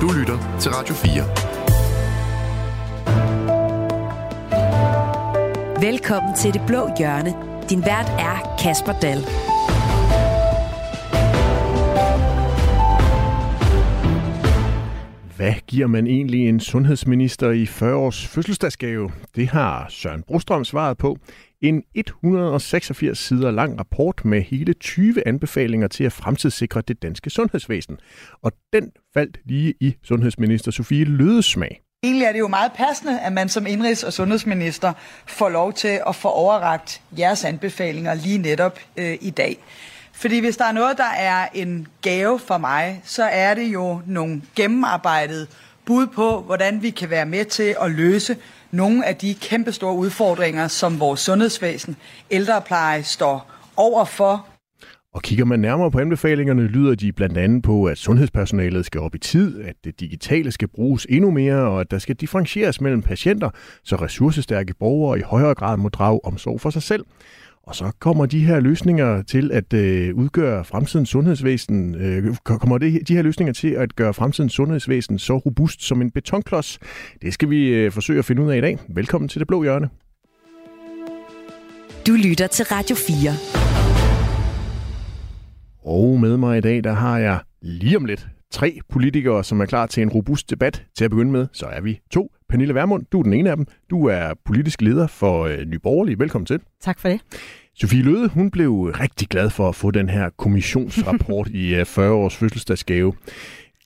Du lytter til Radio 4. Velkommen til Det Blå Hjørne. Din vært er Kasper Dahl. Hvad giver man egentlig en sundhedsminister i 40 års fødselsdagsgave? Det har Søren Brostrøm svaret på. En 186 sider lang rapport med hele 20 anbefalinger til at fremtidssikre det danske sundhedsvæsen. Og den faldt lige i sundhedsminister Sofie Lødes smag. Egentlig er det jo meget passende, at man som indrigs- og sundhedsminister får lov til at få overragt jeres anbefalinger lige netop øh, i dag. Fordi hvis der er noget, der er en gave for mig, så er det jo nogle gennemarbejdede bud på, hvordan vi kan være med til at løse nogle af de kæmpestore udfordringer, som vores sundhedsvæsen, ældrepleje står overfor. Og kigger man nærmere på anbefalingerne, lyder de blandt andet på, at sundhedspersonalet skal op i tid, at det digitale skal bruges endnu mere, og at der skal differentieres mellem patienter, så ressourcestærke borgere i højere grad må drage omsorg for sig selv. Og så kommer de her løsninger til at øh, udgøre fremtidens sundhedsvæsen, øh, kommer det, de her løsninger til at gøre fremtidens sundhedsvæsen så robust som en betonklods. Det skal vi øh, forsøge at finde ud af i dag. Velkommen til Det Blå Hjørne. Du lytter til Radio 4. Og med mig i dag, der har jeg lige om lidt tre politikere, som er klar til en robust debat. Til at begynde med, så er vi to. Pernille Vermund, du er den ene af dem. Du er politisk leder for øh, Nye Borgerlige. Velkommen til. Tak for det. Sofie Løde, hun blev rigtig glad for at få den her kommissionsrapport i 40 øh, års fødselsdagsgave.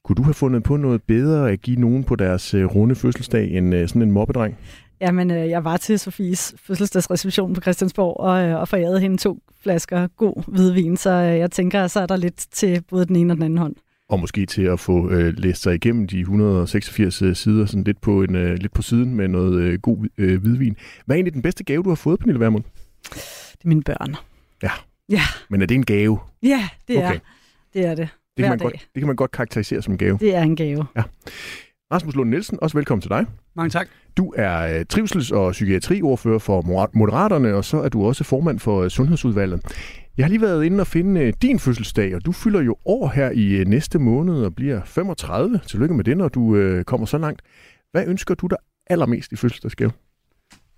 Kunne du have fundet på noget bedre at give nogen på deres øh, runde fødselsdag end øh, sådan en mobbedreng? Jamen, jeg var til Sofies fødselsdagsreception på Christiansborg og, og forærede hende to flasker god hvidvin, så jeg tænker, så er der lidt til både den ene og den anden hånd og måske til at få øh, læst sig igennem de 186 øh, sider sådan lidt på, en, øh, lidt på siden med noget øh, god øh, hvidvin. Hvad er egentlig den bedste gave, du har fået, Pernille Vermund? Det er mine børn. Ja. Ja. Men er det en gave? Ja, det er, okay. det, er det. Det kan, man godt, det kan man godt karakterisere som en gave. Det er en gave. Ja. Rasmus Lund Nielsen, også velkommen til dig. Mange tak. Du er øh, trivsels- og psykiatriordfører for Moderaterne, og så er du også formand for øh, Sundhedsudvalget. Jeg har lige været inde og finde øh, din fødselsdag, og du fylder jo år her i næste måned og bliver 35. Tillykke med det, når du kommer så langt. Hvad ønsker du dig allermest i fødselsdagsgave?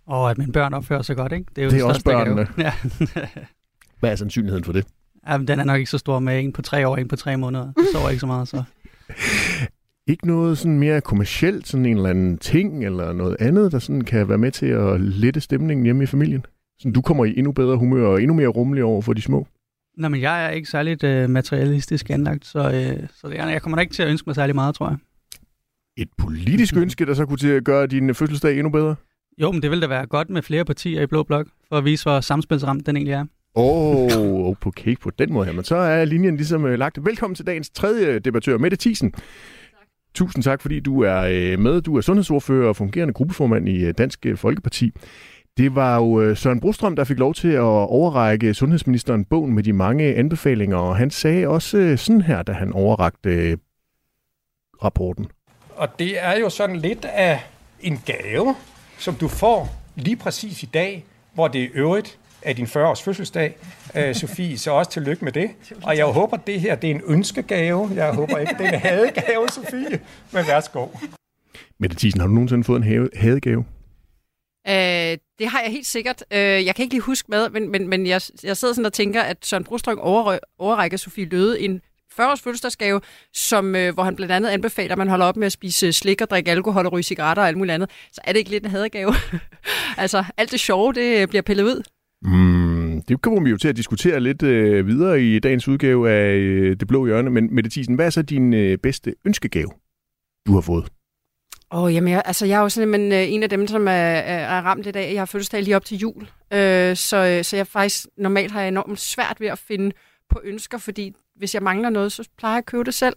Og at mine børn opfører sig godt, ikke? Det er, jo det er også børnene. Ja. Hvad er sandsynligheden for det? Jamen, den er nok ikke så stor med en på tre år, en på tre måneder. Jeg sover ikke så meget, så... Ikke noget sådan mere kommercielt, sådan en eller anden ting, eller noget andet, der sådan kan være med til at lette stemningen hjemme i familien? Så du kommer i endnu bedre humør og endnu mere rummelig over for de små? Nej, men jeg er ikke særligt øh, materialistisk anlagt, så, øh, så det er, jeg kommer da ikke til at ønske mig særlig meget, tror jeg. Et politisk ønske, der så kunne til at gøre din fødselsdag endnu bedre? Jo, men det ville da være godt med flere partier i Blå Blok, for at vise, hvor samspilsramt den egentlig er. Åh, oh, på cake på den måde her. Men så er linjen ligesom uh, lagt. Velkommen til dagens tredje debattør, Mette Thiesen. Tusind tak, fordi du er øh, med. Du er sundhedsordfører og fungerende gruppeformand i øh, Dansk øh, Folkeparti. Det var jo Søren Brostrøm, der fik lov til at overrække sundhedsministeren bogen med de mange anbefalinger, og han sagde også sådan her, da han overrakte rapporten. Og det er jo sådan lidt af en gave, som du får lige præcis i dag, hvor det i øvrigt af din 40-års fødselsdag, øh, Sofie, så også tillykke med det. Og jeg håber, det her det er en ønskegave. Jeg håber ikke, det er en hadegave, Sofie. Men værsgo. Mette Thiesen, har du nogensinde fået en hadegave? Øh, det har jeg helt sikkert. Øh, jeg kan ikke lige huske med, men, men, men jeg, jeg sidder sådan og tænker, at Søren Brostrøm over, overrækker Sofie Løde en 40-års fødselsdagsgave, som, øh, hvor han blandt andet anbefaler, at man holder op med at spise slik og drikke alkohol og ryge cigaretter og alt muligt andet. Så er det ikke lidt en hadegave? altså, alt det sjove, det bliver pillet ud. Mm, det kommer vi jo til at diskutere lidt øh, videre i dagens udgave af øh, Det Blå Hjørne. Men Mette Thiesen, hvad er så din øh, bedste ønskegave, du har fået? Åh, oh, jamen, jeg, altså, jeg er jo simpelthen øh, en af dem, som er, er ramt i dag. Jeg har fødselsdag lige op til jul, øh, så, øh, så jeg faktisk normalt har jeg enormt svært ved at finde på ønsker, fordi hvis jeg mangler noget, så plejer jeg at købe det selv.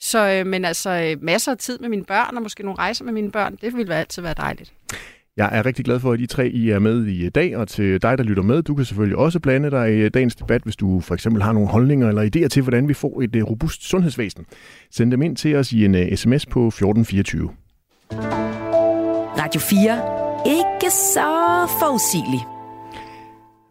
Så, øh, men altså, øh, masser af tid med mine børn, og måske nogle rejser med mine børn, det ville altid være dejligt. Jeg er rigtig glad for, at I tre I er med i dag, og til dig, der lytter med, du kan selvfølgelig også blande dig i dagens debat, hvis du for eksempel har nogle holdninger eller idéer til, hvordan vi får et eh, robust sundhedsvæsen. Send dem ind til os i en eh, sms på 1424. Radio 4. Ikke så forudsigeligt.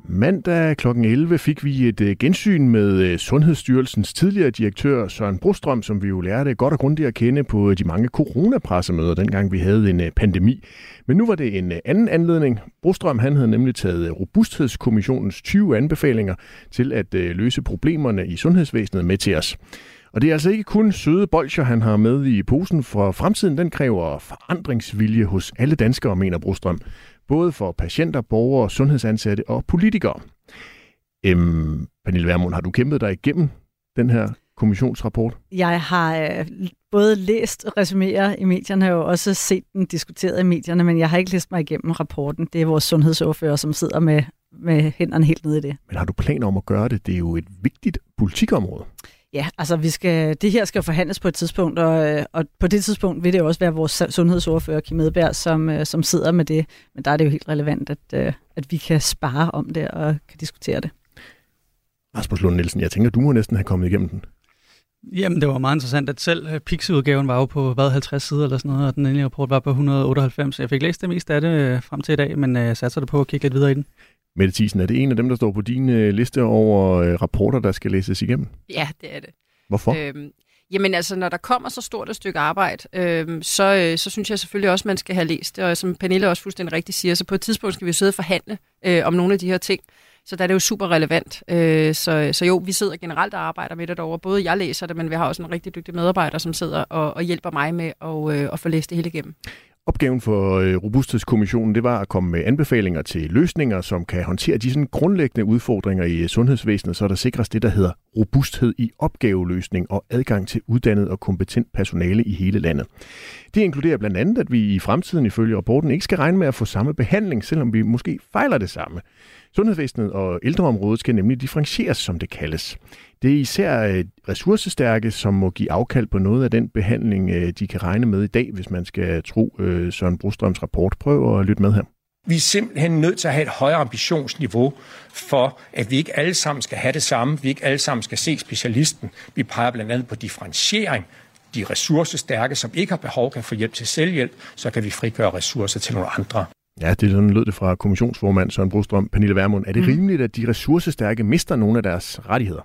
Mandag kl. 11 fik vi et øh, gensyn med øh, Sundhedsstyrelsens tidligere direktør Søren Brostrøm, som vi jo lærte godt og grundigt at kende på øh, de mange coronapressemøder, dengang vi havde en pandemi. Men nu var det en anden anledning. Brostrøm han havde nemlig taget Robusthedskommissionens 20 anbefalinger til at løse problemerne i sundhedsvæsenet med til os. Og det er altså ikke kun søde bolcher, han har med i posen, for fremtiden den kræver forandringsvilje hos alle danskere, mener Brostrøm både for patienter, borgere, sundhedsansatte og politikere. Øhm, Pernille Vermund, har du kæmpet dig igennem den her kommissionsrapport? Jeg har øh, både læst resuméer i medierne og også set den diskuteret i medierne, men jeg har ikke læst mig igennem rapporten. Det er vores sundhedsordfører, som sidder med, med hænderne helt nede i det. Men har du planer om at gøre det? Det er jo et vigtigt politikområde. Ja, altså vi skal, det her skal jo forhandles på et tidspunkt, og, øh, og på det tidspunkt vil det også være vores sundhedsordfører, Kim Edberg, som, øh, som sidder med det. Men der er det jo helt relevant, at, øh, at vi kan spare om det og kan diskutere det. Rasmus Lund Nielsen, jeg tænker, du må næsten have kommet igennem den. Jamen, det var meget interessant, at selv Pixie-udgaven var jo på, hvad, 50 sider eller sådan noget, og den endelige rapport var på 198. Jeg fik læst det meste af det frem til i dag, men jeg satser det på at kigge lidt videre i den. Mette Thiesen, er det en af dem, der står på din øh, liste over øh, rapporter, der skal læses igennem? Ja, det er det. Hvorfor? Øhm, jamen altså, når der kommer så stort et stykke arbejde, øhm, så, øh, så synes jeg selvfølgelig også, man skal have læst det. Og som Pernille også fuldstændig rigtigt siger, så på et tidspunkt skal vi sidde og forhandle øh, om nogle af de her ting. Så der er det jo super relevant. Øh, så, så jo, vi sidder generelt og arbejder med det derovre. Både jeg læser det, men vi har også en rigtig dygtig medarbejder, som sidder og, og hjælper mig med at, øh, at få læst det hele igennem. Opgaven for øh, Robusthedskommissionen det var at komme med anbefalinger til løsninger, som kan håndtere de sådan grundlæggende udfordringer i øh, sundhedsvæsenet, så der sikres det, der hedder robusthed i opgaveløsning og adgang til uddannet og kompetent personale i hele landet. Det inkluderer blandt andet, at vi i fremtiden ifølge rapporten ikke skal regne med at få samme behandling, selvom vi måske fejler det samme. Sundhedsvæsenet og ældreområdet skal nemlig differentieres, som det kaldes. Det er især øh, ressourcestærke, som må give afkald på noget af den behandling, øh, de kan regne med i dag, hvis man skal tro øh, Søren Brostrøms rapport. Prøv at lytte med her. Vi er simpelthen nødt til at have et højere ambitionsniveau for, at vi ikke alle sammen skal have det samme. Vi ikke alle sammen skal se specialisten. Vi peger blandt andet på differentiering. De ressourcestærke, som ikke har behov, kan få hjælp til selvhjælp, så kan vi frigøre ressourcer til nogle andre. Ja, det er sådan lød det fra kommissionsformand Søren Brostrøm, Pernille Vermund. Er det mm. rimeligt, at de ressourcestærke mister nogle af deres rettigheder?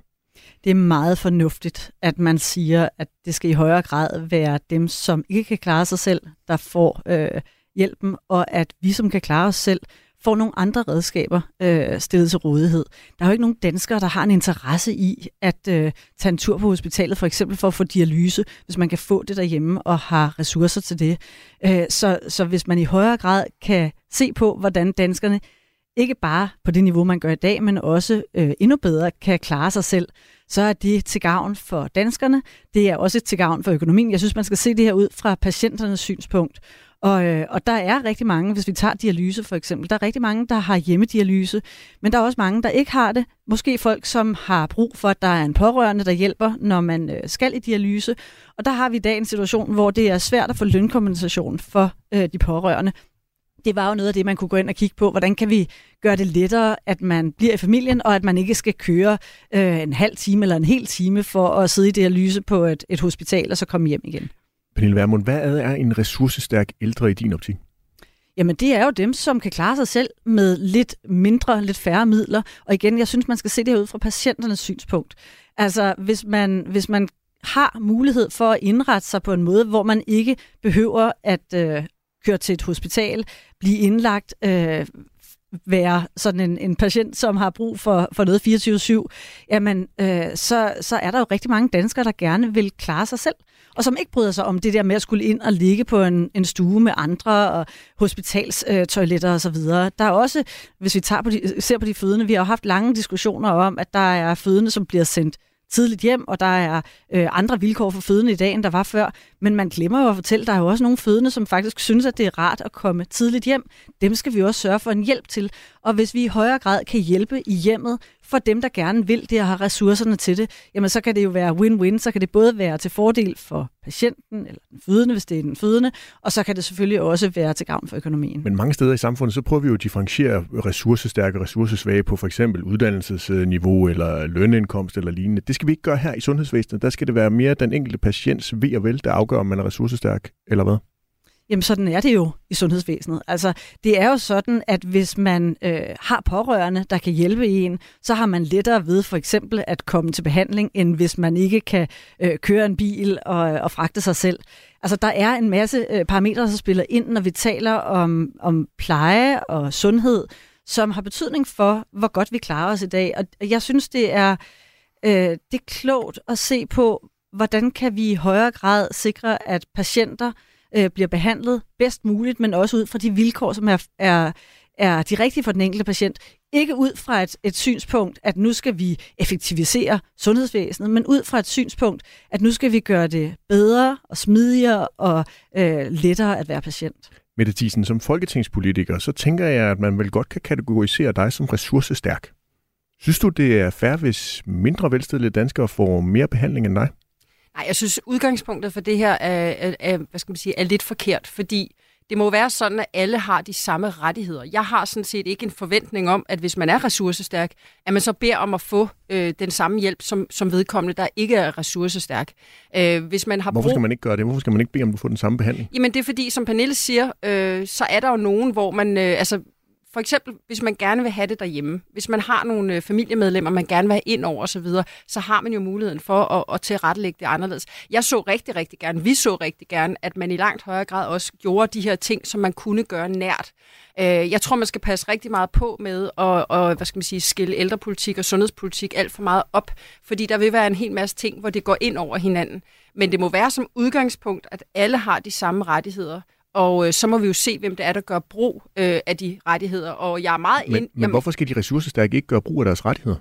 Det er meget fornuftigt, at man siger, at det skal i højere grad være dem, som ikke kan klare sig selv, der får øh, hjælpen, og at vi, som kan klare os selv, får nogle andre redskaber øh, stillet til rådighed. Der er jo ikke nogen danskere, der har en interesse i at øh, tage en tur på hospitalet, for eksempel for at få dialyse, hvis man kan få det derhjemme og har ressourcer til det. Øh, så, så hvis man i højere grad kan se på, hvordan danskerne ikke bare på det niveau, man gør i dag, men også øh, endnu bedre kan klare sig selv, så er det til gavn for danskerne. Det er også til gavn for økonomien. Jeg synes, man skal se det her ud fra patienternes synspunkt. Og, øh, og der er rigtig mange, hvis vi tager dialyse for eksempel, der er rigtig mange, der har hjemmedialyse, men der er også mange, der ikke har det. Måske folk, som har brug for, at der er en pårørende, der hjælper, når man øh, skal i dialyse. Og der har vi i dag en situation, hvor det er svært at få lønkompensation for øh, de pårørende det var jo noget af det, man kunne gå ind og kigge på. Hvordan kan vi gøre det lettere, at man bliver i familien, og at man ikke skal køre øh, en halv time eller en hel time for at sidde i dialyse på et, et hospital og så komme hjem igen. Pernille Vermund, hvad er en ressourcestærk ældre i din optik? Jamen det er jo dem, som kan klare sig selv med lidt mindre, lidt færre midler. Og igen, jeg synes, man skal se det her ud fra patienternes synspunkt. Altså hvis man, hvis man har mulighed for at indrette sig på en måde, hvor man ikke behøver at øh, køre til et hospital, blive indlagt, øh, være sådan en, en patient, som har brug for, for noget 24-7, jamen øh, så, så er der jo rigtig mange danskere, der gerne vil klare sig selv, og som ikke bryder sig om det der med at skulle ind og ligge på en, en stue med andre, og hospitalstoiletter øh, osv. Der er også, hvis vi tager på de, ser på de fødende, vi har jo haft lange diskussioner om, at der er fødende, som bliver sendt tidligt hjem, og der er øh, andre vilkår for fødende i dag, end der var før. Men man glemmer jo at fortælle, at der er jo også nogle fødende, som faktisk synes, at det er rart at komme tidligt hjem. Dem skal vi også sørge for en hjælp til. Og hvis vi i højere grad kan hjælpe i hjemmet for dem, der gerne vil det og har ressourcerne til det, jamen så kan det jo være win-win. Så kan det både være til fordel for patienten eller den fødende, hvis det er den fødende, og så kan det selvfølgelig også være til gavn for økonomien. Men mange steder i samfundet, så prøver vi jo at differentiere ressourcestærke og ressourcesvage på for eksempel uddannelsesniveau eller lønindkomst eller lignende. Det skal vi ikke gøre her i sundhedsvæsenet. Der skal det være mere den enkelte patients ved og vel, der afgør, om man er ressourcestærk eller hvad? Jamen sådan er det jo i sundhedsvæsenet. Altså det er jo sådan, at hvis man øh, har pårørende, der kan hjælpe en, så har man lettere ved for eksempel at komme til behandling, end hvis man ikke kan øh, køre en bil og, og fragte sig selv. Altså der er en masse øh, parametre, der spiller ind, når vi taler om, om pleje og sundhed, som har betydning for, hvor godt vi klarer os i dag. Og jeg synes, det er, øh, det er klogt at se på, hvordan kan vi i højere grad sikre, at patienter øh, bliver behandlet bedst muligt, men også ud fra de vilkår, som er, er, er de rigtige for den enkelte patient. Ikke ud fra et, et synspunkt, at nu skal vi effektivisere sundhedsvæsenet, men ud fra et synspunkt, at nu skal vi gøre det bedre og smidigere og øh, lettere at være patient. Mette Thiesen, som folketingspolitiker, så tænker jeg, at man vel godt kan kategorisere dig som ressourcestærk. Synes du, det er fair, hvis mindre velstillede danskere får mere behandling end dig? Nej, jeg synes, udgangspunktet for det her er, er, er, hvad skal man sige, er lidt forkert, fordi det må være sådan, at alle har de samme rettigheder. Jeg har sådan set ikke en forventning om, at hvis man er ressourcestærk, at man så beder om at få øh, den samme hjælp som, som vedkommende, der ikke er ressourcestærk. Øh, hvis man har Hvorfor skal man ikke gøre det? Hvorfor skal man ikke bede om at få den samme behandling? Jamen det er fordi, som Pernille siger, øh, så er der jo nogen, hvor man, øh, altså for eksempel, hvis man gerne vil have det derhjemme, hvis man har nogle øh, familiemedlemmer, man gerne vil have ind over osv., så, så har man jo muligheden for at, at tilrettelægge det anderledes. Jeg så rigtig, rigtig gerne, vi så rigtig gerne, at man i langt højere grad også gjorde de her ting, som man kunne gøre nært. Øh, jeg tror, man skal passe rigtig meget på med at og, hvad skal man sige, skille ældrepolitik og sundhedspolitik alt for meget op, fordi der vil være en hel masse ting, hvor det går ind over hinanden. Men det må være som udgangspunkt, at alle har de samme rettigheder, og øh, så må vi jo se, hvem det er, der gør brug øh, af de rettigheder. Og jeg er meget men, ind, men jamen, hvorfor skal de ressourcestærke ikke gøre brug af deres rettigheder?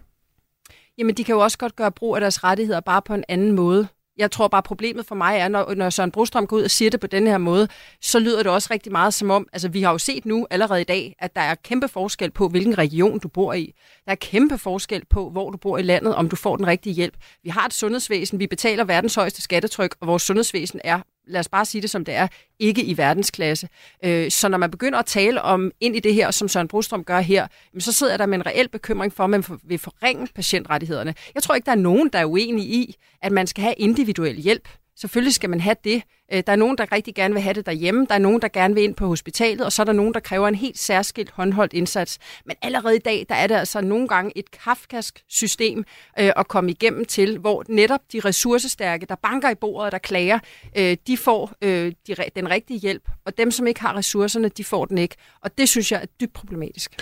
Jamen, de kan jo også godt gøre brug af deres rettigheder, bare på en anden måde. Jeg tror bare, problemet for mig er, når, når Søren Brostrøm går ud og siger det på den her måde, så lyder det også rigtig meget som om, altså vi har jo set nu allerede i dag, at der er kæmpe forskel på, hvilken region du bor i. Der er kæmpe forskel på, hvor du bor i landet, om du får den rigtige hjælp. Vi har et sundhedsvæsen, vi betaler verdens højeste skattetryk, og vores sundhedsvæsen er lad os bare sige det som det er, ikke i verdensklasse. Øh, så når man begynder at tale om ind i det her, som Søren Brostrøm gør her, så sidder jeg der med en reel bekymring for, at man vil forringe patientrettighederne. Jeg tror ikke, der er nogen, der er uenige i, at man skal have individuel hjælp. Selvfølgelig skal man have det. Øh, der er nogen, der rigtig gerne vil have det derhjemme. Der er nogen, der gerne vil ind på hospitalet. Og så er der nogen, der kræver en helt særskilt håndholdt indsats. Men allerede i dag, der er det altså nogle gange et kafkask system øh, at komme igennem til, hvor netop de ressourcestærke, der banker i bordet, der klager, øh, de får øh, de, den rigtige hjælp. Og dem, som ikke har ressourcerne, de får den ikke. Og det synes jeg er dybt problematisk.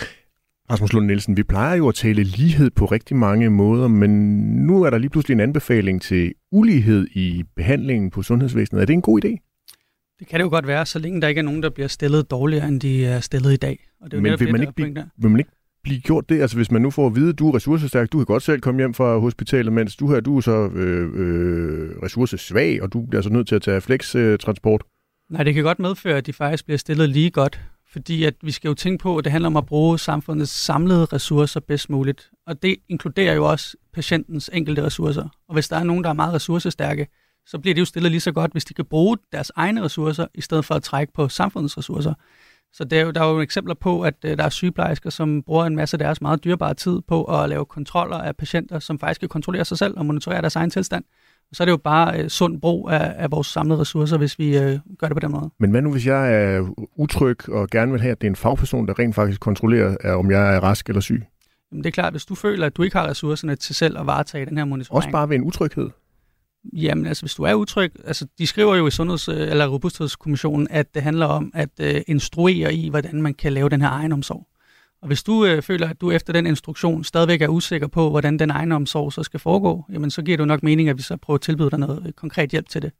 Rasmus Lund Nielsen, vi plejer jo at tale lighed på rigtig mange måder, men nu er der lige pludselig en anbefaling til ulighed i behandlingen på sundhedsvæsenet. Er det en god idé? Det kan det jo godt være, så længe der ikke er nogen, der bliver stillet dårligere, end de er stillet i dag. Og det er jo men vil, man ikke blive, vil man ikke blive gjort det? Altså hvis man nu får at vide, at du er ressourcestærk, du kan godt selv komme hjem fra hospitalet, mens du her, du er så øh, øh, ressourcesvag, og du bliver så nødt til at tage flex-transport. Nej, det kan godt medføre, at de faktisk bliver stillet lige godt fordi at vi skal jo tænke på, at det handler om at bruge samfundets samlede ressourcer bedst muligt. Og det inkluderer jo også patientens enkelte ressourcer. Og hvis der er nogen, der er meget ressourcestærke, så bliver det jo stillet lige så godt, hvis de kan bruge deres egne ressourcer, i stedet for at trække på samfundets ressourcer. Så der er jo, der er jo eksempler på, at øh, der er sygeplejersker, som bruger en masse af deres meget dyrebare tid på at lave kontroller af patienter, som faktisk kan kontrollere sig selv og monitorere deres egen tilstand. Så er det jo bare øh, sund brug af, af vores samlede ressourcer, hvis vi øh, gør det på den måde. Men hvad nu, hvis jeg er utryg og gerne vil have, at det er en fagperson, der rent faktisk kontrollerer, er, om jeg er rask eller syg? Jamen, det er klart, hvis du føler, at du ikke har ressourcerne til selv at varetage den her monitorering. Også bare ved en utryghed? Jamen, altså, hvis du er utryg, altså, de skriver jo i Sundheds- eller Robusthedskommissionen, at det handler om at øh, instruere i, hvordan man kan lave den her egenomsorg. Og hvis du øh, føler, at du efter den instruktion stadigvæk er usikker på, hvordan den egen omsorg så skal foregå, jamen så giver det jo nok mening, at vi så prøver at tilbyde dig noget øh, konkret hjælp til det.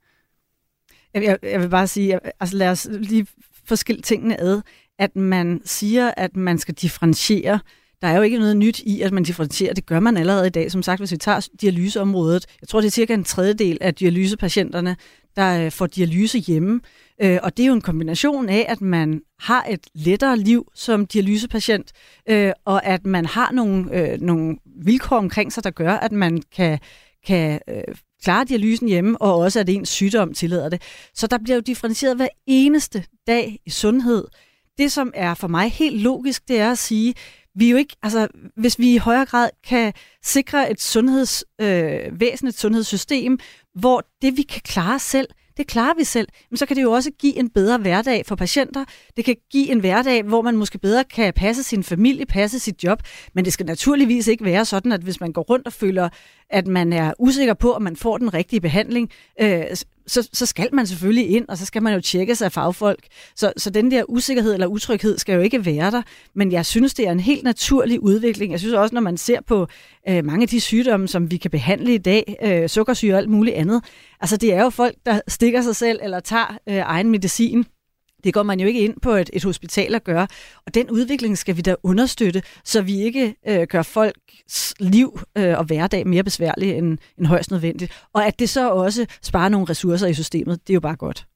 Jeg, jeg vil bare sige, altså lad os lige forskille tingene ad. At man siger, at man skal differentiere. Der er jo ikke noget nyt i, at man differentierer. Det gør man allerede i dag. Som sagt, hvis vi tager dialyseområdet, jeg tror, det er cirka en tredjedel af dialysepatienterne, der øh, får dialyse hjemme. Øh, og det er jo en kombination af, at man har et lettere liv som dialysepatient, øh, og at man har nogle, øh, nogle vilkår omkring sig, der gør, at man kan, kan øh, klare dialysen hjemme, og også at ens sygdom tillader det. Så der bliver jo differentieret hver eneste dag i sundhed. Det, som er for mig helt logisk, det er at sige, vi jo ikke, altså, hvis vi i højere grad kan sikre et sundhedsvæsen, øh, et sundhedssystem, hvor det, vi kan klare selv, det klarer vi selv, men så kan det jo også give en bedre hverdag for patienter. Det kan give en hverdag, hvor man måske bedre kan passe sin familie, passe sit job, men det skal naturligvis ikke være sådan, at hvis man går rundt og føler, at man er usikker på, om man får den rigtige behandling, øh, så, så skal man selvfølgelig ind, og så skal man jo tjekke sig af fagfolk. Så, så den der usikkerhed eller utryghed skal jo ikke være der, men jeg synes, det er en helt naturlig udvikling. Jeg synes også, når man ser på øh, mange af de sygdomme, som vi kan behandle i dag, øh, sukkersyge og alt muligt andet, altså det er jo folk, der stikker sig selv eller tager øh, egen medicin, det går man jo ikke ind på et, et hospital at gøre. Og den udvikling skal vi da understøtte, så vi ikke øh, gør folks liv øh, og hverdag mere besværlig end, end højst nødvendigt. Og at det så også sparer nogle ressourcer i systemet, det er jo bare godt.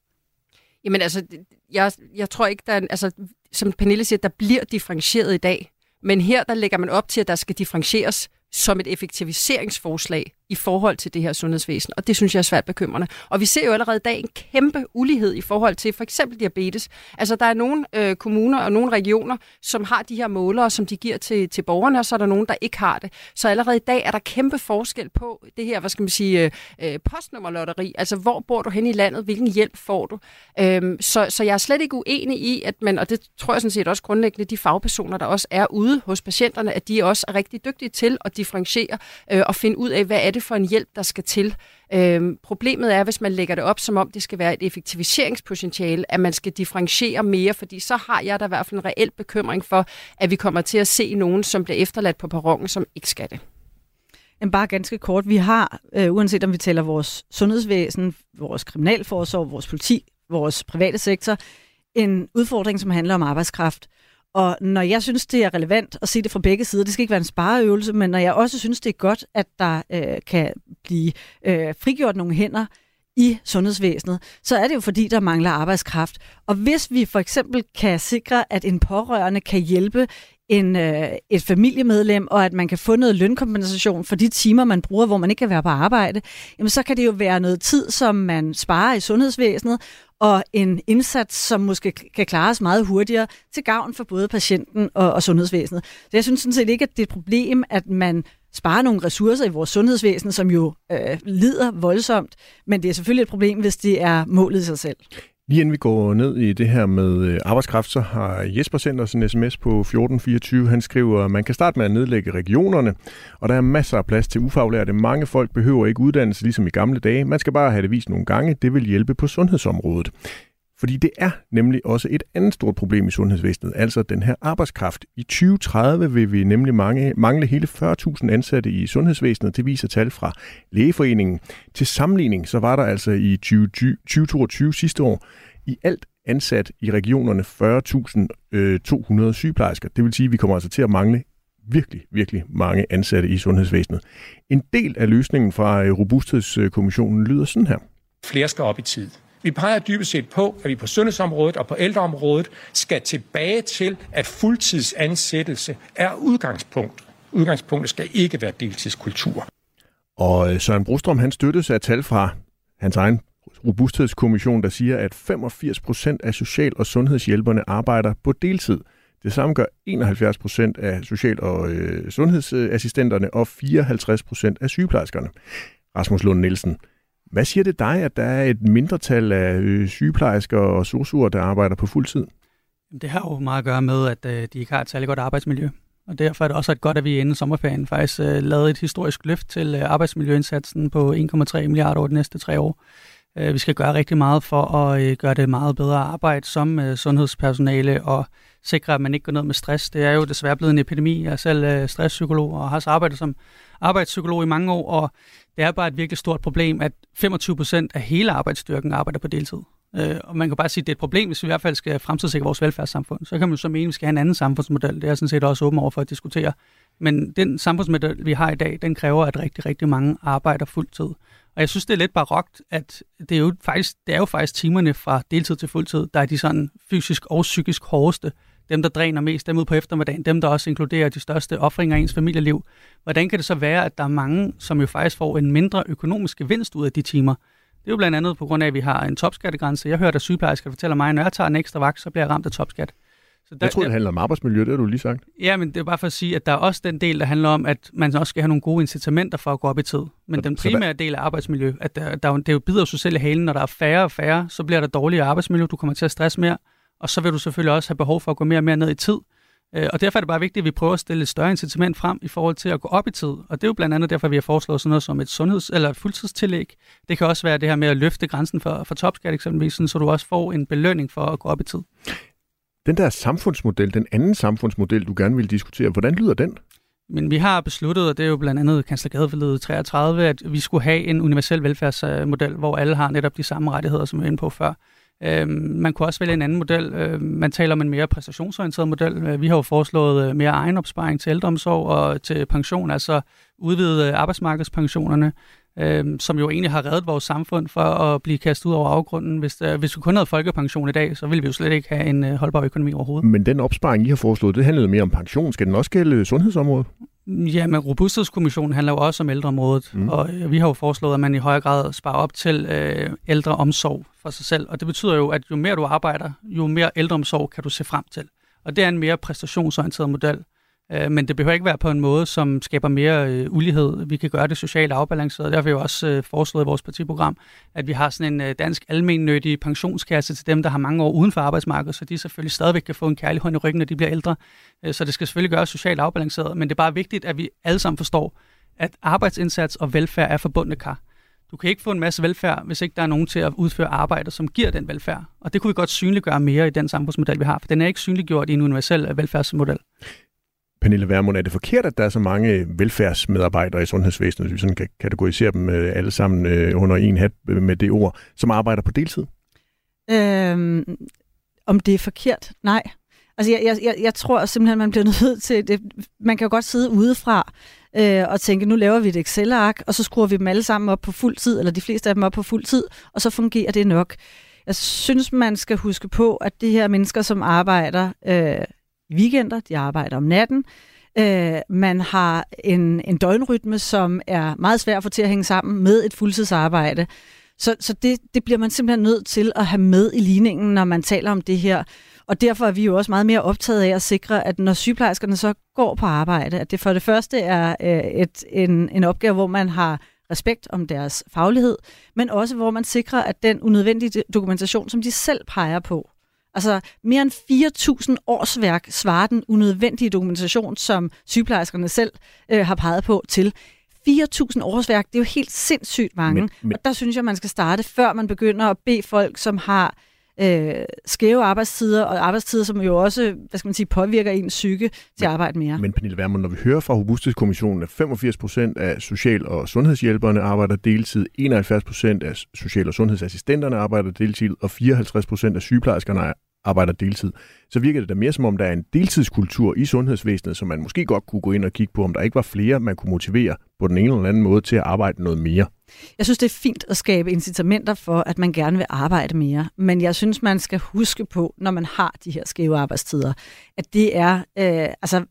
Jamen altså, jeg, jeg tror ikke, der er, altså, som Pernille siger, der bliver differentieret i dag. Men her der lægger man op til, at der skal differentieres som et effektiviseringsforslag i forhold til det her sundhedsvæsen, og det synes jeg er svært bekymrende. Og vi ser jo allerede i dag en kæmpe ulighed i forhold til for eksempel diabetes. Altså der er nogle øh, kommuner og nogle regioner, som har de her målere, som de giver til, til borgerne, og så er der nogen, der ikke har det. Så allerede i dag er der kæmpe forskel på det her, hvad skal man sige, øh, øh postnummerlotteri. Altså hvor bor du hen i landet, hvilken hjælp får du? Øhm, så, så jeg er slet ikke uenig i, at man, og det tror jeg sådan set også grundlæggende, de fagpersoner, der også er ude hos patienterne, at de også er rigtig dygtige til at differentiere øh, og finde ud af, hvad er det for en hjælp, der skal til. Øhm, problemet er, hvis man lægger det op, som om det skal være et effektiviseringspotentiale, at man skal differentiere mere, fordi så har jeg da i hvert fald en reel bekymring for, at vi kommer til at se nogen, som bliver efterladt på perronen, som ikke skal det. Men bare ganske kort, vi har, øh, uanset om vi taler vores sundhedsvæsen, vores kriminalforsorg, vores politi, vores private sektor, en udfordring, som handler om arbejdskraft. Og når jeg synes, det er relevant at se det fra begge sider, det skal ikke være en spareøvelse, men når jeg også synes, det er godt, at der øh, kan blive øh, frigjort nogle hænder i sundhedsvæsenet, så er det jo fordi, der mangler arbejdskraft. Og hvis vi for eksempel kan sikre, at en pårørende kan hjælpe en, øh, et familiemedlem, og at man kan få noget lønkompensation for de timer, man bruger, hvor man ikke kan være på arbejde, jamen så kan det jo være noget tid, som man sparer i sundhedsvæsenet, og en indsats, som måske kan klares meget hurtigere til gavn for både patienten og, og sundhedsvæsenet. Så jeg synes sådan set ikke, at det er et problem, at man sparer nogle ressourcer i vores sundhedsvæsen, som jo øh, lider voldsomt, men det er selvfølgelig et problem, hvis det er målet i sig selv. Lige inden vi går ned i det her med øh, arbejdskraft, så har Jesper sendt os en sms på 1424. Han skriver, man kan starte med at nedlægge regionerne, og der er masser af plads til ufaglærte. Mange folk behøver ikke uddannelse ligesom i gamle dage. Man skal bare have det vist nogle gange. Det vil hjælpe på sundhedsområdet. Fordi det er nemlig også et andet stort problem i sundhedsvæsenet, altså den her arbejdskraft. I 2030 vil vi nemlig mange, mangle hele 40.000 ansatte i sundhedsvæsenet, det viser tal fra Lægeforeningen. Til sammenligning så var der altså i 2022 sidste år i alt ansat i regionerne 40.200 øh, sygeplejersker. Det vil sige, at vi kommer altså til at mangle virkelig, virkelig mange ansatte i sundhedsvæsenet. En del af løsningen fra Robusthedskommissionen lyder sådan her. Flere skal op i tid. Vi peger dybest set på, at vi på sundhedsområdet og på ældreområdet skal tilbage til, at fuldtidsansættelse er udgangspunkt. Udgangspunktet skal ikke være deltidskultur. Og øh, Søren Brostrøm, han støttes af tal fra hans egen robusthedskommission, der siger, at 85 procent af social- og sundhedshjælperne arbejder på deltid. Det samme gør 71 procent af social- og øh, sundhedsassistenterne og 54 procent af sygeplejerskerne. Rasmus Lund Nielsen, hvad siger det dig, at der er et mindretal af øh, sygeplejersker og sosuer, der arbejder på fuld tid? Det har jo meget at gøre med, at øh, de ikke har et særligt godt arbejdsmiljø. Og derfor er det også et godt, at vi inden sommerferien faktisk øh, lavede et historisk løft til øh, arbejdsmiljøindsatsen på 1,3 milliarder over de næste tre år. Vi skal gøre rigtig meget for at gøre det meget bedre arbejde som sundhedspersonale og sikre, at man ikke går ned med stress. Det er jo desværre blevet en epidemi. Jeg er selv stresspsykolog og har så arbejdet som arbejdspsykolog i mange år, og det er bare et virkelig stort problem, at 25 procent af hele arbejdsstyrken arbejder på deltid. Øh, og man kan bare sige, at det er et problem, hvis vi i hvert fald skal fremtidssikre vores velfærdssamfund. Så kan man jo så mene, at vi skal have en anden samfundsmodel. Det er jeg sådan set også åben over for at diskutere. Men den samfundsmodel, vi har i dag, den kræver, at rigtig, rigtig mange arbejder fuldtid. Og jeg synes, det er lidt barokt, at det er jo faktisk, det er jo faktisk timerne fra deltid til fuldtid, der er de sådan fysisk og psykisk hårdeste dem, der dræner mest, dem ud på eftermiddagen, dem, der også inkluderer de største offringer i ens familieliv. Hvordan kan det så være, at der er mange, som jo faktisk får en mindre økonomisk gevinst ud af de timer? Det er jo blandt andet på grund af, at vi har en topskattegrænse. Jeg hørte, at sygeplejersker fortæller mig, at når jeg tager en ekstra vagt, så bliver jeg ramt af topskat. Så der, jeg tror, det handler om arbejdsmiljø, det har du lige sagt. Ja, men det er bare for at sige, at der er også den del, der handler om, at man også skal have nogle gode incitamenter for at gå op i tid. Men så, den primære del af arbejdsmiljø, at der, der, det er jo bider sig selv i halen, når der er færre og færre, så bliver der dårligere arbejdsmiljø, du kommer til at stresse mere, og så vil du selvfølgelig også have behov for at gå mere og mere ned i tid. Øh, og derfor er det bare vigtigt, at vi prøver at stille et større incitament frem i forhold til at gå op i tid. Og det er jo blandt andet derfor, vi har foreslået sådan noget som et sundheds- eller fuldtidstillæg. Det kan også være det her med at løfte grænsen for, for topskat eksempelvis, så du også får en belønning for at gå op i tid. Den der samfundsmodel, den anden samfundsmodel, du gerne vil diskutere, hvordan lyder den? Men vi har besluttet, og det er jo blandt andet Kanslergadeforledet 33, at vi skulle have en universel velfærdsmodel, hvor alle har netop de samme rettigheder, som vi er inde på før. Øhm, man kunne også vælge en anden model. Øhm, man taler om en mere præstationsorienteret model. Øh, vi har jo foreslået øh, mere egenopsparing til ældreomsorg og til pension, altså udvide øh, arbejdsmarkedspensionerne, øhm, som jo egentlig har reddet vores samfund for at blive kastet ud over afgrunden. Hvis, øh, hvis vi kun havde folkepension i dag, så ville vi jo slet ikke have en holdbar økonomi overhovedet. Men den opsparing, I har foreslået, det handlede mere om pension. Skal den også gælde sundhedsområdet? Ja, men Robusthedskommissionen handler jo også om ældreområdet, mm. og vi har jo foreslået, at man i højere grad sparer op til øh, ældreomsorg for sig selv. Og det betyder jo, at jo mere du arbejder, jo mere ældreomsorg kan du se frem til. Og det er en mere præstationsorienteret model. Øh, men det behøver ikke være på en måde, som skaber mere øh, ulighed. Vi kan gøre det socialt afbalanceret. Derfor har vi jo også øh, foreslået i vores partiprogram, at vi har sådan en øh, dansk almennyttig pensionskasse til dem, der har mange år uden for arbejdsmarkedet, så de selvfølgelig stadigvæk kan få en kærlig hånd i ryggen, når de bliver ældre. Øh, så det skal selvfølgelig gøres socialt afbalanceret, men det er bare vigtigt, at vi alle sammen forstår, at arbejdsindsats og velfærd er forbundne kar. Du kan ikke få en masse velfærd, hvis ikke der er nogen til at udføre arbejde, som giver den velfærd. Og det kunne vi godt synliggøre mere i den samfundsmodel, vi har, for den er ikke synliggjort i en universel øh, velfærdsmodel. Pernille Vermund, er det forkert, at der er så mange øh, velfærdsmedarbejdere i sundhedsvæsenet, hvis vi sådan kan kategorisere dem øh, alle sammen øh, under en hat med det ord, som arbejder på deltid? Øhm, om det er forkert? Nej. Altså, jeg, jeg, jeg tror simpelthen, man bliver nødt til det. Man kan jo godt sidde udefra øh, og tænke, nu laver vi et Excel-ark, og så skruer vi dem alle sammen op på fuld tid, eller de fleste af dem op på fuld tid, og så fungerer det nok. Jeg synes, man skal huske på, at det her mennesker, som arbejder øh, weekender, de arbejder om natten, øh, man har en, en døgnrytme, som er meget svær at få til at hænge sammen med et fuldtidsarbejde. Så, så det, det bliver man simpelthen nødt til at have med i ligningen, når man taler om det her. Og derfor er vi jo også meget mere optaget af at sikre, at når sygeplejerskerne så går på arbejde, at det for det første er øh, et, en, en opgave, hvor man har respekt om deres faglighed, men også hvor man sikrer, at den unødvendige dokumentation, som de selv peger på, altså mere end 4.000 årsværk svarer den unødvendige dokumentation, som sygeplejerskerne selv øh, har peget på til. 4.000 årsværk, det er jo helt sindssygt mange. Men, men... Og der synes jeg, man skal starte, før man begynder at bede folk, som har øh, skæve arbejdstider, og arbejdstider, som jo også hvad skal man sige, påvirker ens psyke til men, at arbejde mere. Men Pernille Vermund, når vi hører fra Robusthedskommissionen, at 85 procent af social- og sundhedshjælperne arbejder deltid, 71 procent af social- og sundhedsassistenterne arbejder deltid, og 54 procent af sygeplejerskerne arbejder deltid, så virker det da mere som om, der er en deltidskultur i sundhedsvæsenet, som man måske godt kunne gå ind og kigge på, om der ikke var flere, man kunne motivere på den ene eller anden måde til at arbejde noget mere. Jeg synes, det er fint at skabe incitamenter for, at man gerne vil arbejde mere. Men jeg synes, man skal huske på, når man har de her skæve arbejdstider, at det er, øh, altså,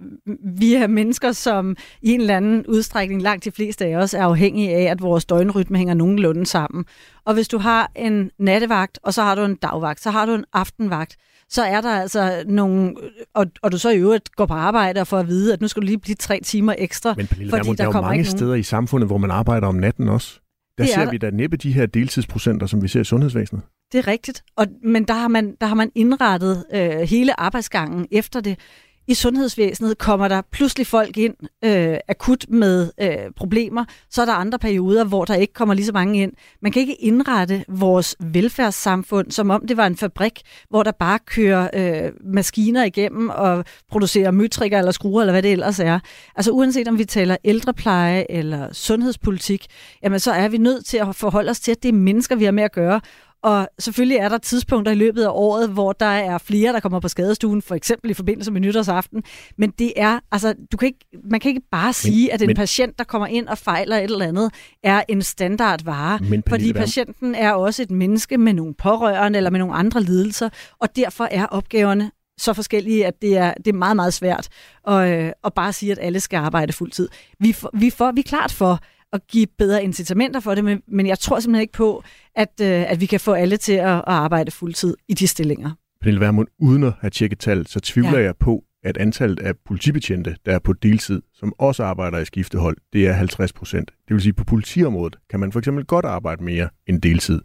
vi er mennesker, som i en eller anden udstrækning, langt de fleste af os, er afhængige af, at vores døgnrytme hænger nogenlunde sammen. Og hvis du har en nattevagt, og så har du en dagvagt, så har du en aftenvagt, så er der altså nogle, og, og du så i øvrigt går på arbejde og får at vide, at nu skal du lige blive tre timer ekstra. Men Pernille, fordi der, der er jo mange steder i samfundet, hvor man arbejder om natten også. Der det ser der. vi da næppe de her deltidsprocenter, som vi ser i sundhedsvæsenet. Det er rigtigt, og, men der har man, der har man indrettet øh, hele arbejdsgangen efter det i sundhedsvæsenet kommer der pludselig folk ind øh, akut med øh, problemer, så er der andre perioder, hvor der ikke kommer lige så mange ind. Man kan ikke indrette vores velfærdssamfund, som om det var en fabrik, hvor der bare kører øh, maskiner igennem og producerer møtrikker eller skruer, eller hvad det ellers er. Altså uanset om vi taler ældrepleje eller sundhedspolitik, jamen så er vi nødt til at forholde os til, at det er mennesker, vi har med at gøre, og selvfølgelig er der tidspunkter i løbet af året, hvor der er flere, der kommer på skadestuen, for eksempel i forbindelse med nytårsaften. Men det er, altså, du kan ikke, man kan ikke bare sige, men, at en men, patient, der kommer ind og fejler et eller andet, er en standardvare. Men, fordi patienten er også et menneske med nogle pårørende eller med nogle andre lidelser, og derfor er opgaverne så forskellige, at det er, det er meget, meget svært at, øh, at bare sige, at alle skal arbejde fuldtid. Vi, for, vi, for, vi er klart for, at give bedre incitamenter for det, men, men jeg tror simpelthen ikke på, at, øh, at vi kan få alle til at, at arbejde fuldtid i de stillinger. Pernille Vermund, uden at have tjekket tal, så tvivler Ja. jeg på, at antallet af politibetjente, der er på deltid, som også arbejder i skiftehold, det er 50 procent. Det vil sige, på politiområdet kan man for eksempel godt arbejde mere end deltid.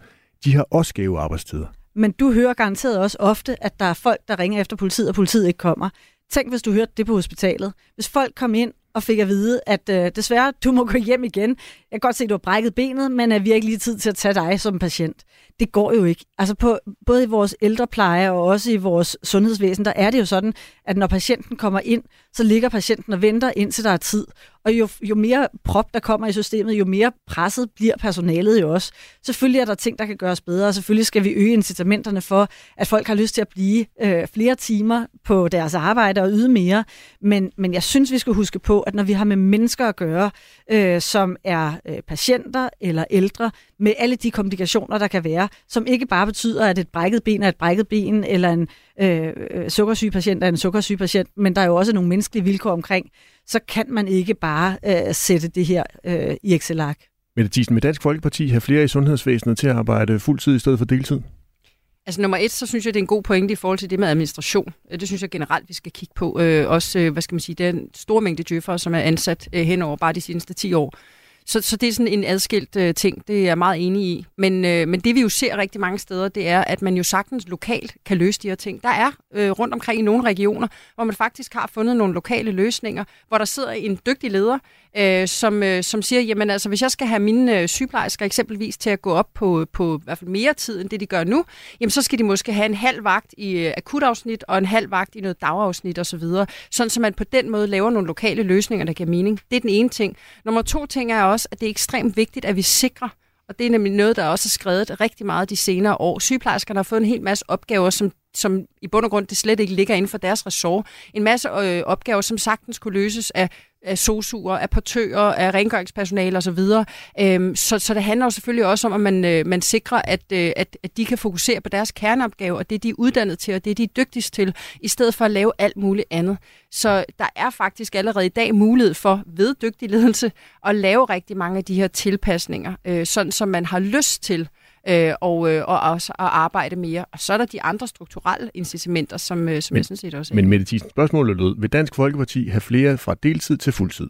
De har også skæve arbejdstider. Men du hører garanteret også ofte, at der er folk, der ringer efter politiet, og politiet ikke kommer. Tænk, hvis du hørte det på hospitalet. Hvis folk kom ind og fik at vide, at øh, desværre, du må gå hjem igen. Jeg kan godt se, at du har brækket benet, men er virkelig lige tid til at tage dig som patient. Det går jo ikke. Altså på, både i vores ældrepleje og også i vores sundhedsvæsen, der er det jo sådan, at når patienten kommer ind, så ligger patienten og venter indtil der er tid. Og jo, jo mere prop, der kommer i systemet, jo mere presset bliver personalet jo også. Selvfølgelig er der ting, der kan gøres bedre, og selvfølgelig skal vi øge incitamenterne for, at folk har lyst til at blive øh, flere timer på deres arbejde og yde mere. Men, men jeg synes, vi skal huske på, at når vi har med mennesker at gøre, øh, som er øh, patienter eller ældre, med alle de komplikationer, der kan være, som ikke bare betyder, at et brækket ben er et brækket ben, eller en øh, øh, sukkersyg patient er en sukkersyg patient, men der er jo også nogle menneskelige vilkår omkring, så kan man ikke bare øh, sætte det her øh, i Excel-ark. Mette Thiesen, med Dansk Folkeparti have flere i sundhedsvæsenet til at arbejde fuld tid i stedet for deltid? Altså nummer et, så synes jeg, det er en god pointe i forhold til det med administration. Øh, Det synes jeg generelt, vi skal kigge på. Øh, også, øh, hvad skal man sige, den store mængde djøffere, som er ansat øh, hen over bare de seneste 10 år. Så, så det er sådan en adskilt øh, ting, det er jeg meget enig i. Men, øh, men det vi jo ser rigtig mange steder, det er, at man jo sagtens lokalt kan løse de her ting. Der er øh, rundt omkring i nogle regioner, hvor man faktisk har fundet nogle lokale løsninger, hvor der sidder en dygtig leder, øh, som, øh, som siger, jamen altså, hvis jeg skal have mine øh, sygeplejersker eksempelvis til at gå op på, på i hvert fald mere tid, end det de gør nu, jamen så skal de måske have en halv vagt i øh, akutafsnit og en halv vagt i noget dagafsnit osv., sådan så man på den måde laver nogle lokale løsninger, der giver mening. Det er den ene ting. Nummer to ting er også, at det er ekstremt vigtigt, at vi sikrer, og det er nemlig noget, der også er skrevet rigtig meget de senere år. Sygeplejerskerne har fået en hel masse opgaver, som som i bund og grund det slet ikke ligger inden for deres ressort. En masse øh, opgaver, som sagtens kunne løses af, af sosuer, af portører, af rengøringspersonale osv. Øhm, så, så det handler jo selvfølgelig også om, at man, øh, man sikrer, at, øh, at, at de kan fokusere på deres kerneopgave, og det de er uddannet til, og det de er dygtigst til, i stedet for at lave alt muligt andet. Så der er faktisk allerede i dag mulighed for ved dygtig ledelse at lave rigtig mange af de her tilpasninger, øh, sådan som man har lyst til øh, og, øh, og også at arbejde mere. Og så er der de andre strukturelle incitamenter, som, øh, som Men- jeg sådan set også er Men Mette Thiesen, spørgsmålet lød, vil Dansk Folkeparti have flere fra deltid til fuldtid?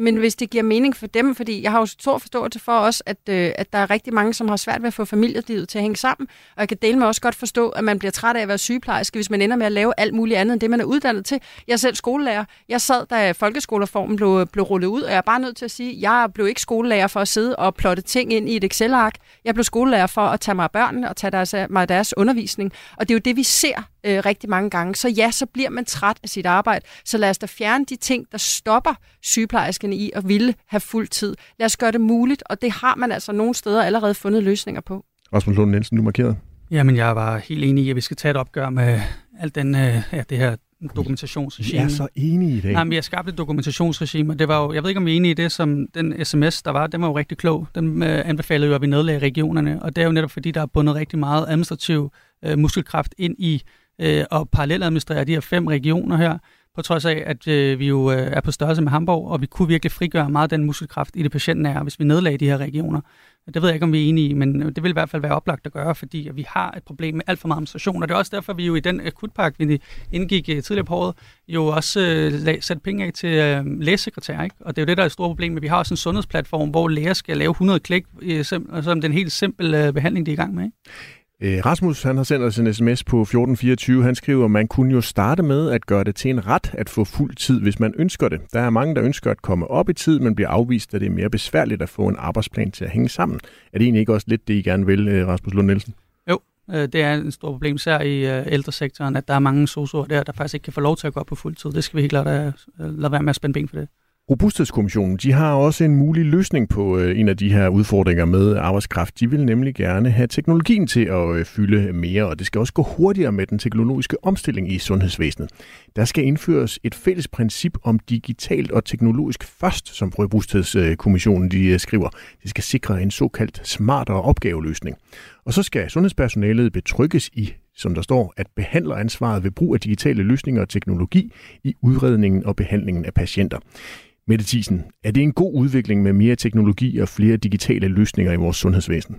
Men hvis det giver mening for dem, fordi jeg har jo stor forståelse for os, at, øh, at der er rigtig mange, som har svært ved at få familielivet til at hænge sammen. Og jeg kan dele med også godt forstå, at man bliver træt af at være sygeplejerske, hvis man ender med at lave alt muligt andet end det, man er uddannet til. Jeg er selv skolelærer. Jeg sad, da folkeskolereformen blev, øh, blev rullet ud, og jeg er bare nødt til at sige, at jeg blev ikke skolelærer for at sidde og plotte ting ind i et Excel-ark. Jeg blev skolelærer for at tage mig af børnene og tage deres, øh, mig af deres undervisning. Og det er jo det, vi ser øh, rigtig mange gange. Så ja, så bliver man træt af sit arbejde. Så lad os da fjerne de ting, der stopper sygeplejerske sygeplejerskerne i at ville have fuld tid. Lad os gøre det muligt, og det har man altså nogle steder allerede fundet løsninger på. Rasmus Lund Nielsen, du markerede. Jamen, jeg var helt enig i, at vi skal tage et opgør med alt den, øh, ja, det her dokumentationsregime. er så enige i dag. Nej, men vi har skabt et dokumentationsregime, og det var jo, jeg ved ikke, om vi er enige i det, som den sms, der var, den var jo rigtig klog. Den øh, anbefalede jo, at vi nedlagde regionerne, og det er jo netop fordi, der er bundet rigtig meget administrativ øh, muskelkraft ind i øh, at paralleladministrere de her fem regioner her, på trods af, at øh, vi jo øh, er på størrelse med Hamburg, og vi kunne virkelig frigøre meget af den muskelkraft i det patientnære, hvis vi nedlagde de her regioner. Det ved jeg ikke, om vi er enige i, men øh, det vil i hvert fald være oplagt at gøre, fordi vi har et problem med alt for meget administration, og det er også derfor, vi jo i den akutpakke, vi indgik øh, tidligere på året, jo også øh, satte sat penge af til øh, lægesekretær, ikke? Og det er jo det, der er et stort problem, men vi har også en sundhedsplatform, hvor læger skal lave 100 klik, øh, sim- som den helt simpel øh, behandling, de er i gang med, ikke? Øh, Rasmus han har sendt os en sms på 1424. Han skriver, at man kunne jo starte med at gøre det til en ret at få fuld tid, hvis man ønsker det. Der er mange, der ønsker at komme op i tid, men bliver afvist, at det er mere besværligt at få en arbejdsplan til at hænge sammen. Er det egentlig ikke også lidt det, I gerne vil, øh, Rasmus Lund Nielsen? Jo, øh, Det er et stort problem, især i ældresektoren, at der er mange sosuer der, der faktisk ikke kan få lov til at gå op på fuld tid. Det skal vi helt klart lade være med at spænde ben for det. Robusthedskommissionen de har også en mulig løsning på øh, en af de her udfordringer med arbejdskraft. De vil nemlig gerne have teknologien til at øh, fylde mere, og det skal også gå hurtigere med den teknologiske omstilling i sundhedsvæsenet. Der skal indføres et fælles princip om digitalt og teknologisk først, som Robusthedskommissionen de øh, skriver. Det skal sikre en såkaldt smartere opgaveløsning. Og så skal sundhedspersonalet betrygges i som der står, at behandleransvaret ved brug af digitale løsninger og teknologi i udredningen og behandlingen af patienter. Mette Thiesen, er det en god udvikling med mere teknologi og flere digitale løsninger i vores sundhedsvæsen?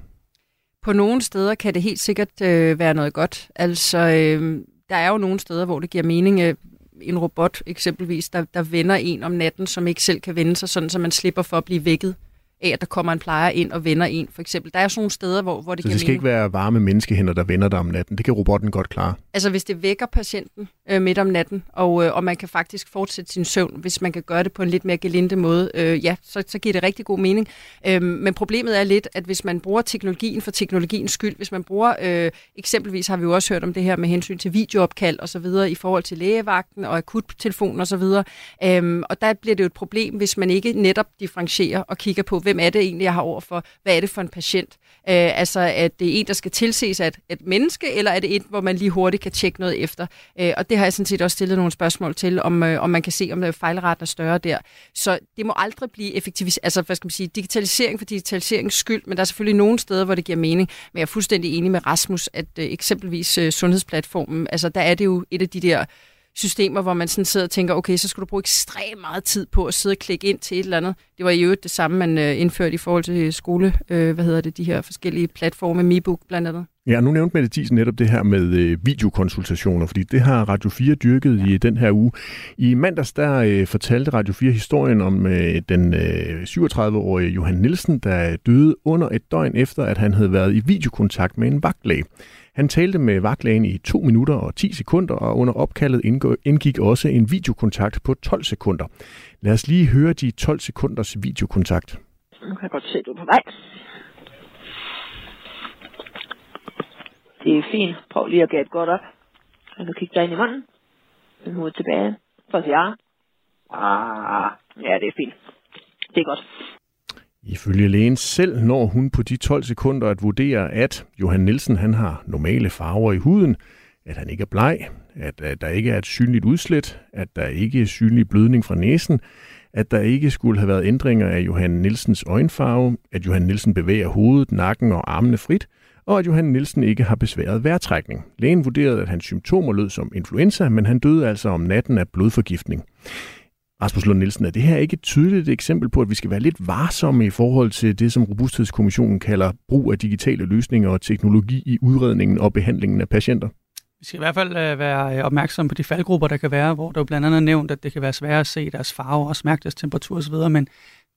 På nogle steder kan det helt sikkert øh, være noget godt. Altså, øh, der er jo nogle steder, hvor det giver mening. Øh, en robot eksempelvis, der, der vender en om natten, som ikke selv kan vende sig, sådan så man slipper for at blive vækket af, at der kommer en plejer ind og vender en, for eksempel. Der er sådan nogle steder, hvor, hvor det Så det skal mening. ikke være varme menneskehænder, der vender dig om natten. Det kan robotten godt klare. Altså hvis det vækker patienten øh, midt om natten, og, øh, og man kan faktisk fortsætte sin søvn, hvis man kan gøre det på en lidt mere gelinde måde, øh, ja, så, så giver det rigtig god mening. Øh, men problemet er lidt, at hvis man bruger teknologien for teknologiens skyld, hvis man bruger, øh, eksempelvis har vi jo også hørt om det her med hensyn til videoopkald og så videre i forhold til lægevagten og akuttelefonen og så videre, øh, og der bliver det jo et problem, hvis man ikke netop differentierer og kigger på, hvem er det egentlig, jeg har over for, hvad er det for en patient? Øh, altså, at det er en, der skal tilses af et, et menneske, eller er det en, hvor man lige hurtigt kan tjekke noget efter? Øh, og det har jeg sådan set også stillet nogle spørgsmål til, om, øh, om man kan se, om fejlretten fejlraten er større der. Så det må aldrig blive effektivis, altså hvad skal man sige, digitalisering for digitaliseringens skyld, men der er selvfølgelig nogle steder, hvor det giver mening. Men jeg er fuldstændig enig med Rasmus, at øh, eksempelvis øh, sundhedsplatformen, altså der er det jo et af de der systemer, hvor man sådan sidder og tænker, okay, så skal du bruge ekstremt meget tid på at sidde og klikke ind til et eller andet. Det var i øvrigt det samme, man øh, indførte i forhold til skole, øh, hvad hedder det, de her forskellige platforme, MiBook blandt andet. Ja, nu nævnte Mette Thiesen netop det her med øh, videokonsultationer, fordi det har Radio 4 dyrket i den her uge. I mandags der øh, fortalte Radio 4 historien om øh, den øh, 37-årige Johan Nielsen, der døde under et døgn efter, at han havde været i videokontakt med en vagtlæge. Han talte med vagtlægen i 2 minutter og 10 sekunder, og under opkaldet indgik også en videokontakt på 12 sekunder. Lad os lige høre de 12 sekunders videokontakt. Nu kan jeg godt se, at du er på vej. Det er fint. Prøv lige at gabe godt op. Og nu kigge dig ind i munden. Med hovedet tilbage. For at sige ja. Ah, ja, det er fint. Det er godt. Ifølge lægen selv når hun på de 12 sekunder at vurdere, at Johan Nielsen han har normale farver i huden, at han ikke er bleg, at, at der ikke er et synligt udslæt, at der ikke er synlig blødning fra næsen, at der ikke skulle have været ændringer af Johan Nielsens øjenfarve, at Johan Nielsen bevæger hovedet, nakken og armene frit, og at Johan Nielsen ikke har besværet vejrtrækning. Lægen vurderede, at hans symptomer lød som influenza, men han døde altså om natten af blodforgiftning. Rasmus Lund Nielsen, er det her ikke et tydeligt eksempel på, at vi skal være lidt varsomme i forhold til det, som Robusthedskommissionen kalder brug af digitale løsninger og teknologi i udredningen og behandlingen af patienter? Vi skal i hvert fald øh, være øh, opmærksomme på de faldgrupper, der kan være, hvor der jo blandt andet er nævnt, at det kan være svært at se deres farve og smærke deres temperatur osv., men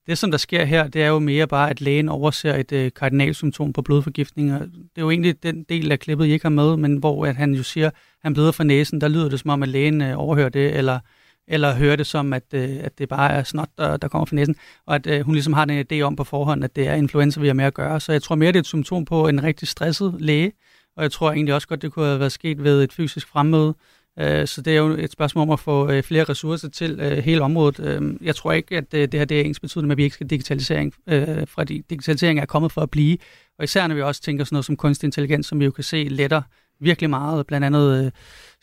det, som der sker her, det er jo mere bare, at lægen overser et øh, kardinalsymptom på blodforgiftning. Og det er jo egentlig den del af klippet, I ikke har med, men hvor at han jo siger, at han bløder fra næsen, der lyder det som om, at lægen øh, overhører det, eller, eller hører det som, at, øh, at det bare er snot, der, der kommer fra næsen, og at øh, hun ligesom har den idé om på forhånd, at det er influenza, vi har med at gøre. Så jeg tror mere, det er et symptom på en rigtig stresset læge, og jeg tror egentlig også godt, det kunne have været sket ved et fysisk fremmøde. Øh, Så det er jo et spørgsmål om at få øh, flere ressourcer til øh, hele området. Øh, Jeg tror ikke, at øh, det her det er ens betydende med, at vi ikke skal digitalisering, øh, fordi digitalisering er kommet for at blive. Og især når vi også tænker sådan noget som kunstig intelligens, som vi jo kan se letter virkelig meget. Blandt andet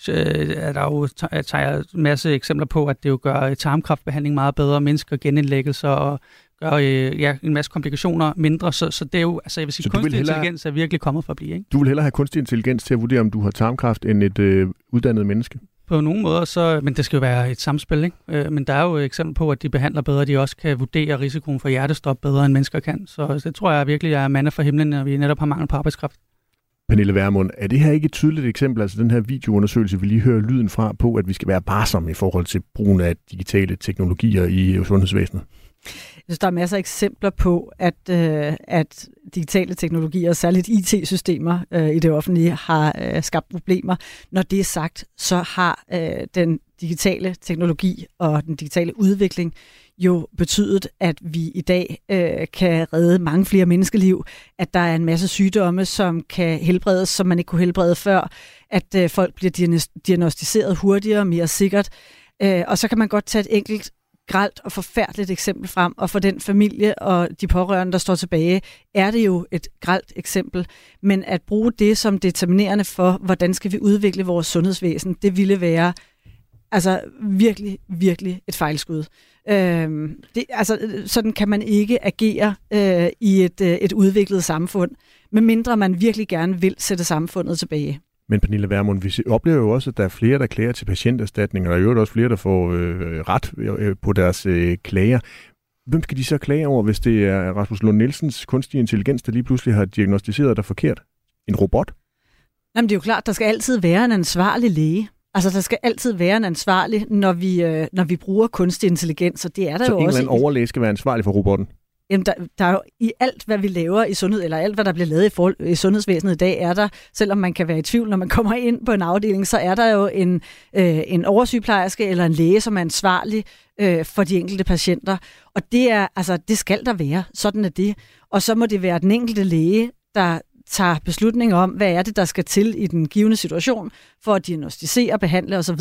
øh, øh, er der jo ta- tager en masse eksempler på, at det jo gør øh, tarmkraftbehandling meget bedre, mindsker genindlæggelser og gør øh, ja, en masse komplikationer mindre. Så, så det er jo, altså jeg vil sige, Så du vil kunstig hellere- intelligens er virkelig kommet for at blive. Ikke? Du vil hellere have kunstig intelligens til at vurdere, om du har tarmkræft, end et øh, uddannet menneske? På nogle måder, så, men det skal jo være et samspil, ikke? Øh, men der er jo eksempel på, at de behandler bedre, de også kan vurdere risikoen for hjertestop bedre, end mennesker kan. Så det tror jeg virkelig er mande for himlen, når vi netop har mangel på arbejdskraft. Pernille Vermund, er det her ikke et tydeligt eksempel, altså den her videoundersøgelse, vi lige hører lyden fra, på, at vi skal være varsomme i forhold til brugen af digitale teknologier i øh, sundhedsvæsenet? Jeg synes, der er masser af eksempler på, at, øh, at digitale teknologier, særligt IT-systemer øh, i det offentlige, har øh, skabt problemer. Når det er sagt, så har øh, den digitale teknologi og den digitale udvikling jo betydet, at vi i dag øh, kan redde mange flere menneskeliv, at der er en masse sygdomme, som kan helbredes, som man ikke kunne helbrede før, at øh, folk bliver diagnostiseret hurtigere, mere sikkert. Øh, og så kan man godt tage et enkelt gralt og forfærdeligt eksempel frem, og for den familie og de pårørende, der står tilbage, er det jo et gralt eksempel. Men at bruge det som determinerende for, hvordan skal vi udvikle vores sundhedsvæsen, det ville være altså virkelig, virkelig et fejlskud. Øhm, det, altså, sådan kan man ikke agere øh, i et, øh, et udviklet samfund, medmindre man virkelig gerne vil sætte samfundet tilbage. Men Pernille Vermund, vi oplever jo også, at der er flere, der klager til patienterstatning, og der er jo også flere, der får øh, ret øh, på deres øh, klager. hvem skal de så klage over, hvis det er Rasmus Lund Nielsens kunstige intelligens, der lige pludselig har diagnostiseret dig forkert? En robot? Jamen, det er jo klart, der skal altid være en ansvarlig læge. Altså, der skal altid være en ansvarlig, når vi, øh, når vi bruger kunstig intelligens, og det er der så jo en også. eller anden overlæge skal være ansvarlig for robotten? Jamen, der, der er jo i alt, hvad vi laver i sundhed, eller alt, hvad der bliver lavet i, for, i sundhedsvæsenet i dag, er der, selvom man kan være i tvivl, når man kommer ind på en afdeling, så er der jo en, øh, en oversygeplejerske eller en læge, som er ansvarlig øh, for de enkelte patienter. Og det er, altså, det skal der være. Sådan er det. Og så må det være den enkelte læge, der tager beslutning om, hvad er det, der skal til i den givende situation, for at diagnostisere, behandle osv.,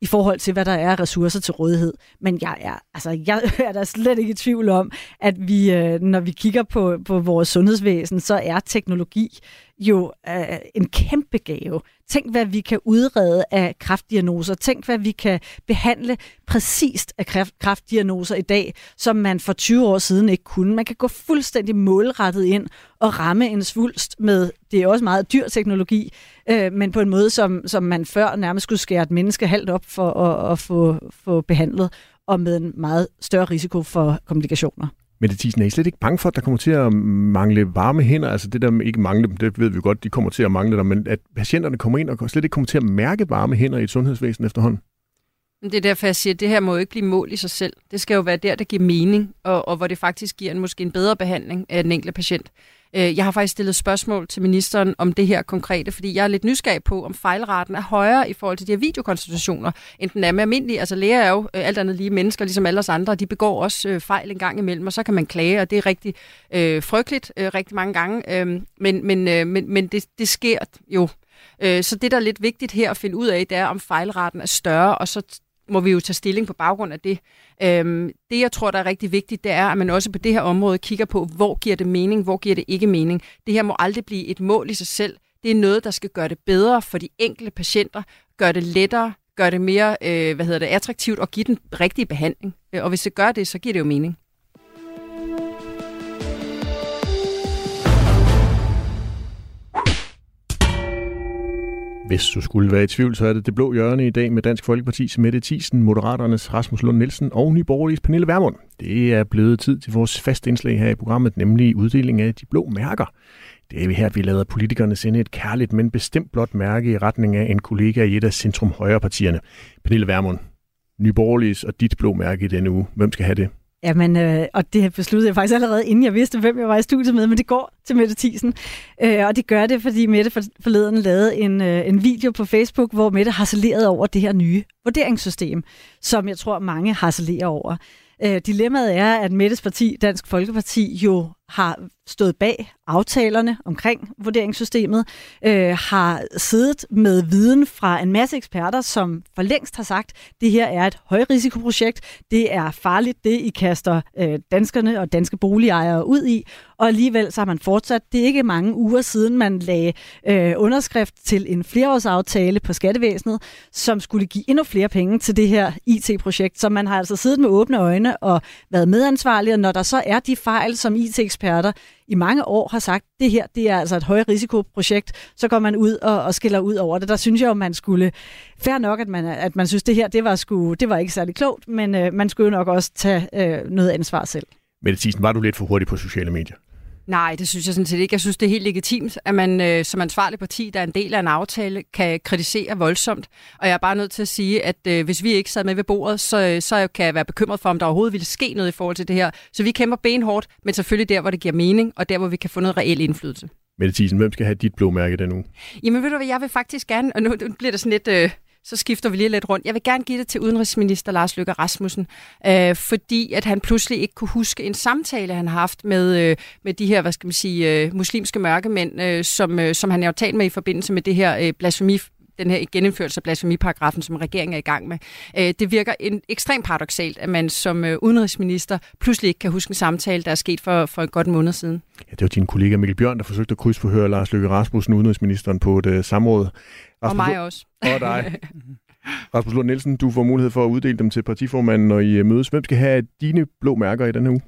i forhold til, hvad der er ressourcer til rådighed. Men jeg er, altså, jeg er da slet ikke i tvivl om, at vi, øh, når vi kigger på, på vores sundhedsvæsen, så er teknologi jo øh, en kæmpe gave. Tænk, hvad vi kan udrede af kræftdiagnoser. Tænk, hvad vi kan behandle præcist af kræft, kræftdiagnoser i dag, som man for 20 år siden ikke kunne. Man kan gå fuldstændig målrettet ind og ramme en svulst med, det er også meget dyr teknologi, øh, men på en måde, som, som man før nærmest skulle skære et menneske halvt op for at, at få, få behandlet, og med en meget større risiko for komplikationer. Mette Thiesen, er I slet ikke bange for, at der kommer til at mangle varme hænder? Altså det der med ikke mangle dem, det ved vi godt, de kommer til at mangle der, men at patienterne kommer ind og slet ikke kommer til at mærke varme hænder i et sundhedsvæsen efterhånden? Det er derfor, jeg siger, at det her må jo ikke blive mål i sig selv. Det skal jo være der, der giver mening, og, og hvor det faktisk giver en, måske en bedre behandling af den enkelte patient. Øh, jeg har faktisk stillet spørgsmål til ministeren om det her konkrete, fordi jeg er lidt nysgerrig på, om fejlraten er højere i forhold til de her videokonstitutioner, end den er med almindelige. Altså læger er jo øh, alt andet lige mennesker, ligesom alle os andre, de begår også øh, fejl en gang imellem, og så kan man klage, og det er rigtig øh, frygteligt øh, rigtig mange gange. Øh, men men, øh, men, men det, det sker jo. Øh, så det, der er lidt vigtigt her at finde ud af, det er, om fejlraten er større, og så må vi jo tage stilling på baggrund af det. Øhm, det, jeg tror, der er rigtig vigtigt, det er, at man også på det her område kigger på, hvor giver det mening, hvor giver det ikke mening. Det her må aldrig blive et mål i sig selv. Det er noget, der skal gøre det bedre for de enkelte patienter, gøre det lettere, gøre det mere øh, hvad hedder det, attraktivt og give den rigtige behandling. Øh, og hvis det gør det, så giver det jo mening. Hvis du skulle være i tvivl, så er det det blå hjørne i dag med Dansk Folkeparti's Mette Thiesen, Moderaternes Rasmus Lund Nielsen og Nyborgerliges Pernille Vermund. Det er blevet tid til vores faste indslag her i programmet, nemlig uddeling af de blå mærker. Det er vi her, at vi lader politikerne sende et kærligt, men bestemt blot mærke i retning af en kollega i et af centrum højre partierne. Pernille Vermund, Nyborgerliges og dit blå mærke i denne uge. Hvem skal have det? Jamen, øh, og det besluttede jeg faktisk allerede, inden jeg vidste, hvem jeg var i studiet med, men det går til Mette Thiesen. Øh, og det gør det, fordi Mette forleden lavede en, øh, en video på Facebook, hvor Mette harcelerer over det her nye vurderingssystem, som jeg tror, mange harcelerer over. Øh, dilemmaet er, at Mettes parti, Dansk Folkeparti, jo har stået bag aftalerne omkring vurderingssystemet, øh, har siddet med viden fra en masse eksperter, som for længst har sagt, det her er et højrisikoprojekt, det er farligt, det I kaster øh, danskerne og danske boligejere ud i, og alligevel så har man fortsat. Det er ikke mange uger siden, man lagde øh, underskrift til en flereårsaftale på skattevæsenet, som skulle give endnu flere penge til det her IT-projekt, så man har altså siddet med åbne øjne og været medansvarlig, og når der så er de fejl, som it eksperter i mange år har sagt, det her det er altså et højrisikoprojekt, så går man ud og, og skiller ud over det. Der synes jeg jo, man skulle, fair nok, at man, at man synes, det her det var, sgu, det var ikke særlig klogt, men øh, man skulle jo nok også tage øh, noget ansvar selv. Mette Thiesen, var du lidt for hurtig på sociale medier? Nej, det synes jeg sådan set ikke. Jeg synes, det er helt legitimt, at man øh, som ansvarlig parti, der er en del af en aftale, kan kritisere voldsomt. Og jeg er bare nødt til at sige, at øh, hvis vi ikke sad med ved bordet, så, så kan jeg være bekymret for, om der overhovedet ville ske noget i forhold til det her. Så vi kæmper benhårdt, men selvfølgelig der, hvor det giver mening, og der, hvor vi kan få noget reel indflydelse. Mette Thiesen, hvem skal have dit blåmærke den uge? Jamen ved du hvad, jeg vil faktisk gerne, og nu bliver det sådan lidt... Øh, så skifter vi lige lidt rundt. Jeg vil gerne give det til udenrigsminister Lars Løkke Rasmussen, øh, fordi at han pludselig ikke kunne huske en samtale, han har haft med, øh, med de her, hvad skal man sige, øh, muslimske mørkemænd, øh, som, øh, som han har talt med i forbindelse med det her øh, blasfemi den her genindførelse af blasfemiparagrafen, som regeringen er i gang med. Øh, det virker en, ekstremt paradoxalt, at man som øh, udenrigsminister pludselig ikke kan huske en samtale, der er sket for, for en godt måned siden. Ja, det var din kollega Mikkel Bjørn, der forsøgte at krydsforhøre Lars Løkke Rasmussen, udenrigsministeren, på et uh, samråd. Rasmus, og mig også. Og dig. Rasmus Lund Nielsen, du får mulighed for at uddele dem til partiformanden, når I mødes. Hvem skal have dine blå mærker i denne uge?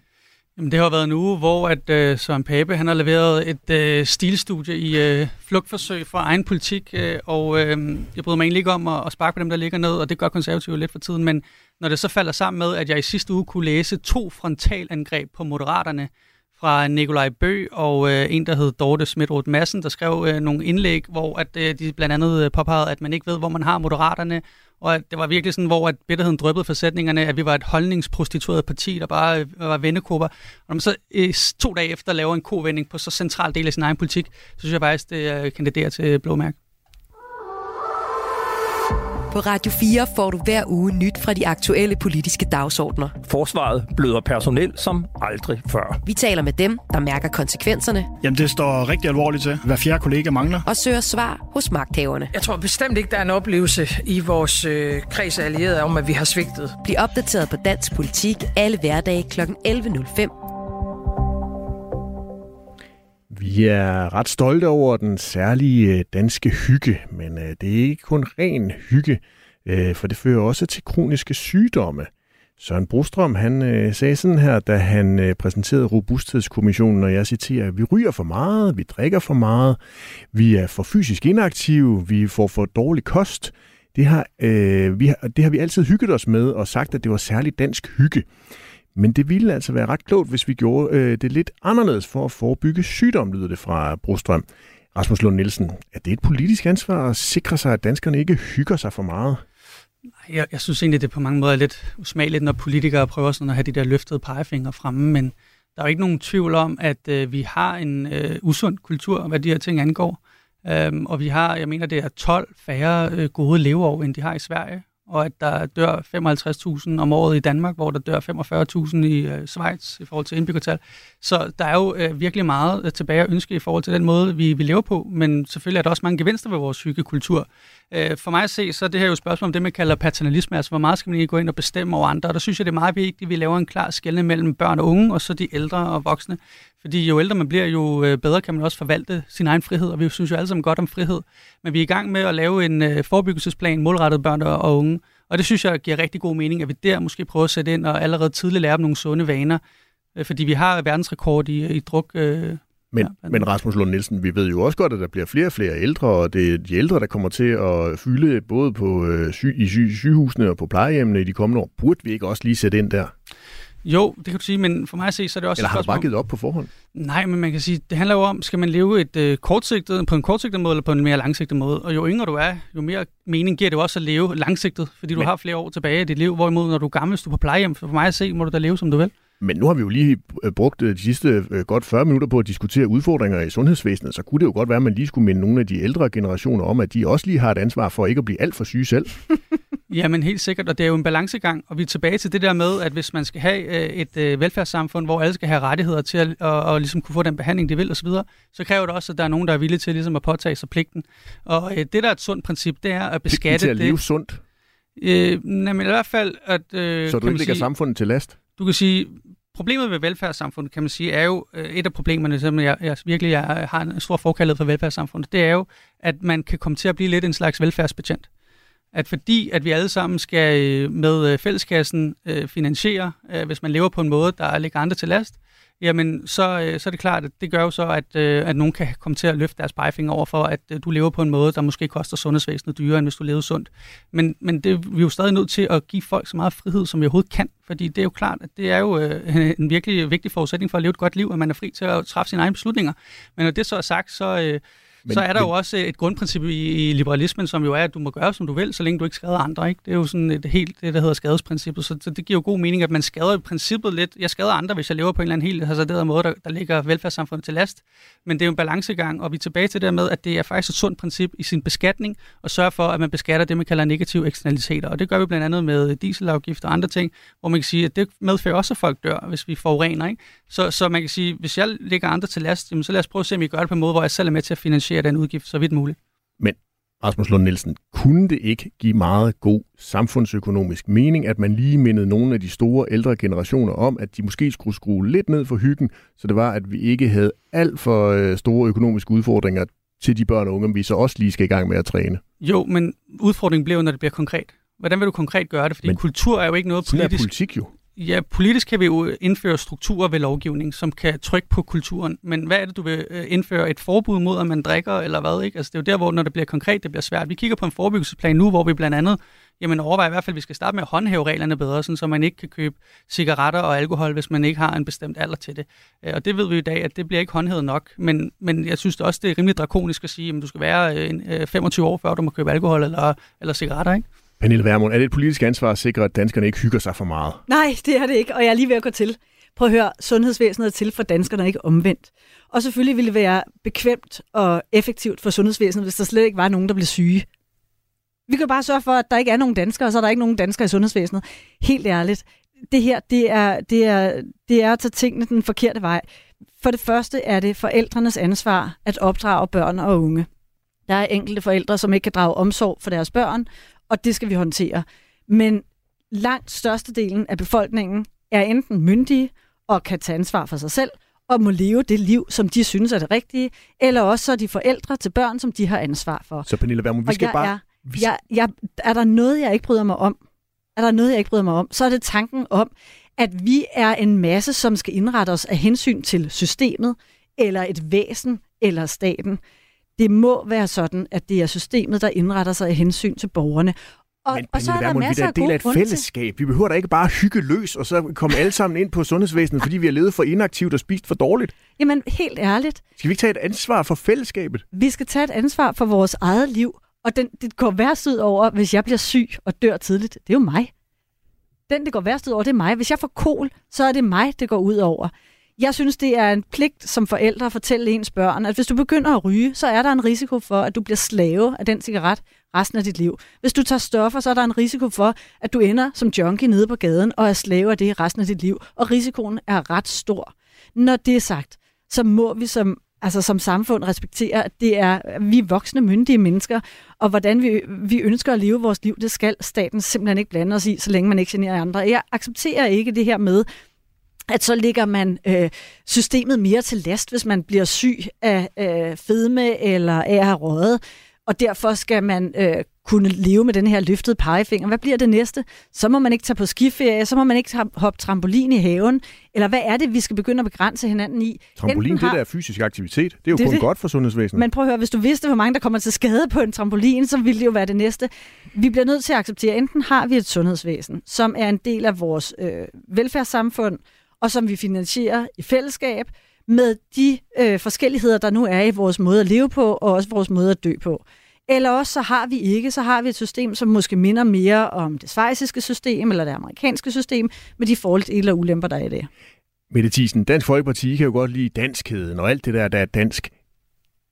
Jamen, det har været en uge, hvor at, øh, Søren Pape han har leveret et øh, stilstudie i øh, flugtforsøg for egen politik, øh, og øh, jeg bryder mig egentlig ikke om at, at sparke på dem, der ligger ned, og det gør konservative lidt for tiden, men Når det så falder sammen med, at jeg i sidste uge kunne læse to frontalangreb på moderaterne, fra Nikolaj Bø og øh, en, der hed Dorte Smidroth Madsen, der skrev øh, nogle indlæg, hvor at, øh, de blandt andet øh, påpegede, at man ikke ved, hvor man har moderaterne, og at det var virkelig sådan, hvor at bitterheden drøbbede for sætningerne, at vi var et holdningsprostitueret parti, der bare øh, var vennekupper. Og når man så øh, to dage efter laver en kovending på så central del af sin egen politik, så synes jeg faktisk, det øh, kandiderer til blåmærke. På Radio 4 får du hver uge nyt fra de aktuelle politiske dagsordner. Forsvaret bløder personel som aldrig før. Vi taler med dem, der mærker konsekvenserne. Jamen, det står rigtig alvorligt til. Hver fjerde kollega mangler. Og søger svar hos magthaverne. Jeg tror bestemt ikke, der er en oplevelse i vores øh, kreds af allierede om, at vi har svigtet. Bliv opdateret på dansk politik alle hverdage kl. 11.05 vi er ret stolte over den særlige øh, danske hygge, men øh, det er ikke kun ren hygge, øh, for det fører også til kroniske sygdomme. Søren Brostrøm han sagde sådan her, da han præsenterede Robusthedskommissionen, og jeg citerer, vi ryger for meget, vi drikker for meget, vi er for fysisk inaktive, vi får for dårlig kost. Det har, øh, vi har, det har vi altid hygget os med og sagt, at det var særligt dansk hygge. Men det ville altså være ret klogt, hvis vi gjorde øh, det lidt anderledes for at forebygge sygdom, lyder det fra Brostrøm. Rasmus Lund Nielsen, er det et politisk ansvar at sikre sig, at danskerne ikke hygger sig for meget? Jeg, jeg synes egentlig, det på mange måder er lidt usmageligt, når politikere prøver sådan at have de der løftede pegefingre fremme, men der er jo ikke nogen tvivl om, at øh, vi har en øh, usund kultur, hvad de her ting angår. Øhm, og vi har, jeg mener, det er 12 færre øh, gode leveår, end de har i Sverige og at der dør 55.000 om året i Danmark, hvor der dør 45.000 i øh, Schweiz i forhold til indbyggertal. Så der er jo øh, virkelig meget øh, tilbage at ønske i forhold til den måde, vi, vi lever på, men selvfølgelig er der også mange gevinster ved vores hyggekultur. Øh, for mig at se, så er det her jo et spørgsmål om det, man kalder paternalisme, altså hvor meget skal man ikke gå ind og bestemme over andre, og der synes jeg, det er meget vigtigt, at vi laver en klar skelne mellem børn og unge, og så de ældre og voksne. Fordi jo ældre man bliver, jo øh, bedre kan man også forvalte sin egen frihed, og vi synes jo alle sammen godt om frihed. Men vi er i gang med at lave en øh, forebyggelsesplan målrettet børn og unge, og det synes jeg giver rigtig god mening, at vi der måske prøver at sætte ind og allerede tidligt lære dem nogle sunde vaner, øh, fordi vi har verdensrekord i, i druk. Øh, men, ja, men Rasmus Lund Nielsen, vi ved jo også godt, at der bliver flere og flere ældre, og det er de ældre, der kommer til at fylde både på, øh, sy- i sy- sygehusene og på plejehjemmene i de kommende år. Burde vi ikke også lige sætte ind der? Jo, det kan du sige, men for mig at se, så er det også Eller har du bare givet op på forhånd? Nej, men man kan sige, det handler jo om, skal man leve et uh, kortsigtet, på en kortsigtet måde eller på en mere langsigtet måde? Og jo yngre du er, jo mere mening giver det jo også at leve langsigtet, fordi du men... har flere år tilbage i dit liv, hvorimod når du er gammel, hvis du er på plejehjem, for mig at se, må du da leve, som du vil. Men nu har vi jo lige øh, brugt øh, de sidste godt 40 minutter på at diskutere udfordringer i sundhedsvæsenet, så kunne det jo godt være, at man lige skulle minde nogle af de ældre generationer om, at de også lige har et ansvar for ikke at blive alt for syge selv. Jamen helt sikkert, og det er jo en balancegang, og vi er tilbage til det der med, at hvis man skal have øh, et øh, velfærdssamfund, hvor alle skal have rettigheder til at og, og ligesom kunne få den behandling, de vil osv., så, så kræver det også, at der er nogen, der er villige til ligesom at påtage sig pligten. Og øh, det, der er et sundt princip, det er at beskatte til at leve det. sundt? Øh, men i hvert fald... At, øh, så du ikke lægger sige, samfundet til last? Du kan sige, problemet ved velfærdssamfundet, kan man sige, er jo øh, et af problemerne, som jeg, jeg virkelig jeg har en stor forkærlighed for velfærdssamfundet, det er jo, at man kan komme til at blive lidt en slags velfærdsbetjent. At fordi at vi alle sammen skal øh, med øh, fælleskassen øh, finansiere, øh, hvis man lever på en måde, der ligger andre til last, jamen så, øh, så er det klart, at det gør jo så, at, øh, at nogen kan komme til at løfte deres pegefinger over for, at øh, du lever på en måde, der måske koster sundhedsvæsenet dyrere, end hvis du levede sundt. Men, men det, vi er jo stadig nødt til at give folk så meget frihed, som vi overhovedet kan, fordi det er jo klart, at det er jo en virkelig vigtig forudsætning for at leve et godt liv, at man er fri til at træffe sine egne beslutninger. Men når det så er sagt, så... Men, så er der men... jo også et grundprincip i, i liberalismen, som jo er, at du må gøre, som du vil, så længe du ikke skader andre. Ikke? Det er jo sådan et helt, det der hedder skadesprincippet, så, så det giver jo god mening, at man skader i princippet lidt. Jeg skader andre, hvis jeg lever på en eller anden helt hasarderet måde, der, der ligger velfærdssamfundet til last. Men det er jo en balancegang, og vi er tilbage til det med, at det er faktisk et sundt princip i sin beskatning, og sørge for, at man beskatter det, man kalder negative eksternaliteter. Og det gør vi blandt andet med dieselafgift og andre ting, hvor man kan sige, at det medfører også, at folk dør, hvis vi forurener. Ikke? Så, så man kan sige, hvis jeg lægger andre til last, jamen, så lad os prøve at se, om vi gør det på en måde, hvor jeg selv er med til at finansiere den udgift så vidt muligt. Men Rasmus Lund Nielsen, kunne det ikke give meget god samfundsøkonomisk mening, at man lige mindede nogle af de store ældre generationer om, at de måske skulle skrue lidt ned for hyggen, så det var, at vi ikke havde alt for øh, store økonomiske udfordringer til de børn og unge, vi så også lige skal i gang med at træne? Jo, men udfordringen bliver når det bliver konkret. Hvordan vil du konkret gøre det? Fordi men kultur er jo ikke noget politisk... er politik jo. Ja, politisk kan vi jo indføre strukturer ved lovgivning, som kan trykke på kulturen. Men hvad er det, du vil øh, indføre? Et forbud mod, at man drikker, eller hvad? Ikke? Altså, det er jo der, hvor når det bliver konkret, det bliver svært. Vi kigger på en forebyggelsesplan nu, hvor vi blandt andet jamen overvejer i hvert fald, at vi skal starte med at håndhæve reglerne bedre, sådan, så man ikke kan købe cigaretter og alkohol, hvis man ikke har en bestemt alder til det. Øh, og det ved vi i dag, at det bliver ikke håndhævet nok. Men, men jeg synes også, det er rimelig drakonisk at sige, at du skal være øh, 25 år, før du må købe alkohol eller, eller cigaretter. Ikke? Pernille Vermund, er det et politisk ansvar at sikre, at danskerne ikke hygger sig for meget? Nej, det er det ikke, og jeg er lige ved at gå til. Prøv at høre, sundhedsvæsenet er til for danskerne, ikke omvendt. Og selvfølgelig ville det være bekvemt og effektivt for sundhedsvæsenet, hvis der slet ikke var nogen, der blev syge. Vi kan bare sørge for, at der ikke er nogen danskere, og så er der ikke nogen danskere i sundhedsvæsenet. Helt ærligt. Det her, det er, det er, det er at tage tingene den forkerte vej. For det første er det forældrenes ansvar at opdrage børn og unge. Der er enkelte forældre, som ikke kan drage omsorg for deres børn, og det skal vi håndtere. Men langt størstedelen af befolkningen er enten myndige og kan tage ansvar for sig selv, og må leve det liv, som de synes er det rigtige, eller også så er de forældre til børn, som de har ansvar for. Så Pernille Vermund, vi skal bare... Er, jeg, jeg, er der noget, jeg ikke bryder mig om? Er der noget, jeg ikke bryder mig om? Så er det tanken om, at vi er en masse, som skal indrette os af hensyn til systemet, eller et væsen, eller staten. Det må være sådan, at det er systemet, der indretter sig af hensyn til borgerne. Og, Men, og så er der Vermund, masser vi er del af et fællesskab. Vi behøver da ikke bare hygge løs, og så komme alle sammen ind på sundhedsvæsenet, fordi vi har levet for inaktivt og spist for dårligt. Jamen, helt ærligt. Skal vi ikke tage et ansvar for fællesskabet? Vi skal tage et ansvar for vores eget liv, og den, det går værst ud over, hvis jeg bliver syg og dør tidligt. Det er jo mig. Den, det går værst ud over, det er mig. Hvis jeg får kol, så er det mig, det går ud over. Jeg synes, det er en pligt som forældre at fortælle ens børn, at hvis du begynder at ryge, så er der en risiko for, at du bliver slave af den cigaret resten af dit liv. Hvis du tager stoffer, så er der en risiko for, at du ender som junkie nede på gaden og er slave af det resten af dit liv. Og risikoen er ret stor. Når det er sagt, så må vi som altså som samfund respektere, at det er vi er voksne, myndige mennesker, og hvordan vi, vi ønsker at leve vores liv, det skal staten simpelthen ikke blande os i, så længe man ikke generer andre. Jeg accepterer ikke det her med, at så ligger man øh, systemet mere til last, hvis man bliver syg af øh, fedme eller af at have røget, og derfor skal man øh, kunne leve med den her løftede pegefinger. Hvad bliver det næste? Så må man ikke tage på skiferie, så må man ikke hoppe trampolin i haven, eller hvad er det, vi skal begynde at begrænse hinanden i? Trampolin, Enten det der er fysisk aktivitet. Det er jo det, kun det. godt for sundhedsvæsenet. Men prøv at høre, hvis du vidste, hvor mange der kommer til skade på en trampolin, så ville det jo være det næste. Vi bliver nødt til at acceptere, enten har vi et sundhedsvæsen, som er en del af vores øh, velfærdssamfund, og som vi finansierer i fællesskab, med de øh, forskelligheder, der nu er i vores måde at leve på, og også vores måde at dø på. Eller også så har vi ikke, så har vi et system, som måske minder mere om det svejsiske system, eller det amerikanske system, med de fordele og ulemper, der er i det. Mette Thiesen, Dansk Folkeparti kan jo godt lide danskheden og alt det der, der er dansk.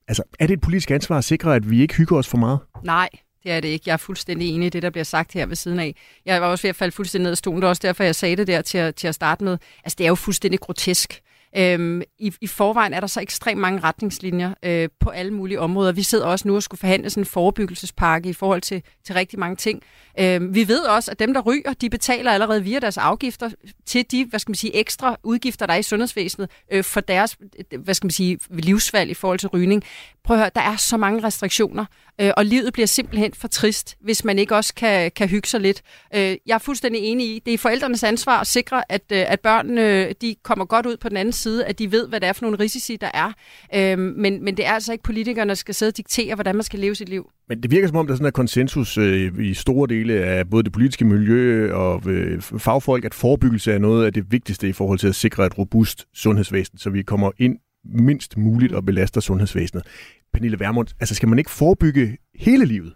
Altså, er det et politisk ansvar at sikre, at vi ikke hygger os for meget? Nej, det er det ikke. Jeg er fuldstændig enig i det, der bliver sagt her ved siden af. Jeg var også ved at falde fuldstændig ned af stolen. Det er også derfor, jeg sagde det der til at, til at starte med. Altså, det er jo fuldstændig grotesk. Øhm, i, I forvejen er der så ekstremt mange retningslinjer øh, på alle mulige områder. Vi sidder også nu og skulle forhandle sådan en forebyggelsespakke i forhold til, til rigtig mange ting. Øhm, vi ved også, at dem, der ryger, de betaler allerede via deres afgifter til de hvad skal man sige, ekstra udgifter, der er i sundhedsvæsenet øh, for deres hvad skal man sige, livsvalg i forhold til rygning. Prøv at høre, der er så mange restriktioner, øh, og livet bliver simpelthen for trist, hvis man ikke også kan, kan hygge sig lidt. Øh, jeg er fuldstændig enig i, det er forældrenes ansvar at sikre, at, øh, at børnene de kommer godt ud på den anden side, at de ved, hvad det er for nogle risici, der er. Øh, men, men det er altså ikke politikerne, der skal sidde og diktere, hvordan man skal leve sit liv. Men det virker som om, der er sådan en konsensus øh, i store dele af både det politiske miljø og øh, fagfolk, at forebyggelse er noget af det vigtigste i forhold til at sikre et robust sundhedsvæsen, så vi kommer ind mindst muligt og belaster sundhedsvæsenet. Pernille Vermund, altså skal man ikke forebygge hele livet?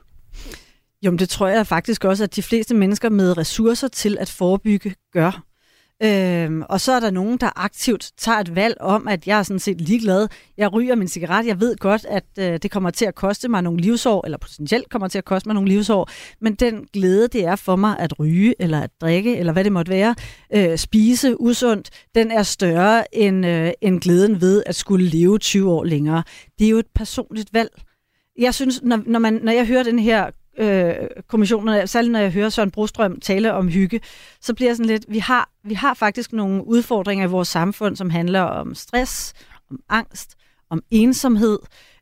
Jo, men det tror jeg faktisk også, at de fleste mennesker med ressourcer til at forebygge gør. Øhm, og så er der nogen, der aktivt tager et valg om, at jeg er sådan set ligeglad. Jeg ryger min cigaret. Jeg ved godt, at øh, det kommer til at koste mig nogle livsår, eller potentielt kommer til at koste mig nogle livsår. Men den glæde, det er for mig at ryge, eller at drikke, eller hvad det måtte være, øh, spise usundt, den er større end, øh, end glæden ved at skulle leve 20 år længere. Det er jo et personligt valg. Jeg synes, når, når, man, når jeg hører den her øh, kommissionerne, særligt når jeg hører Søren Brostrøm tale om hygge, så bliver jeg sådan lidt, vi har, vi har faktisk nogle udfordringer i vores samfund, som handler om stress, om angst, om ensomhed,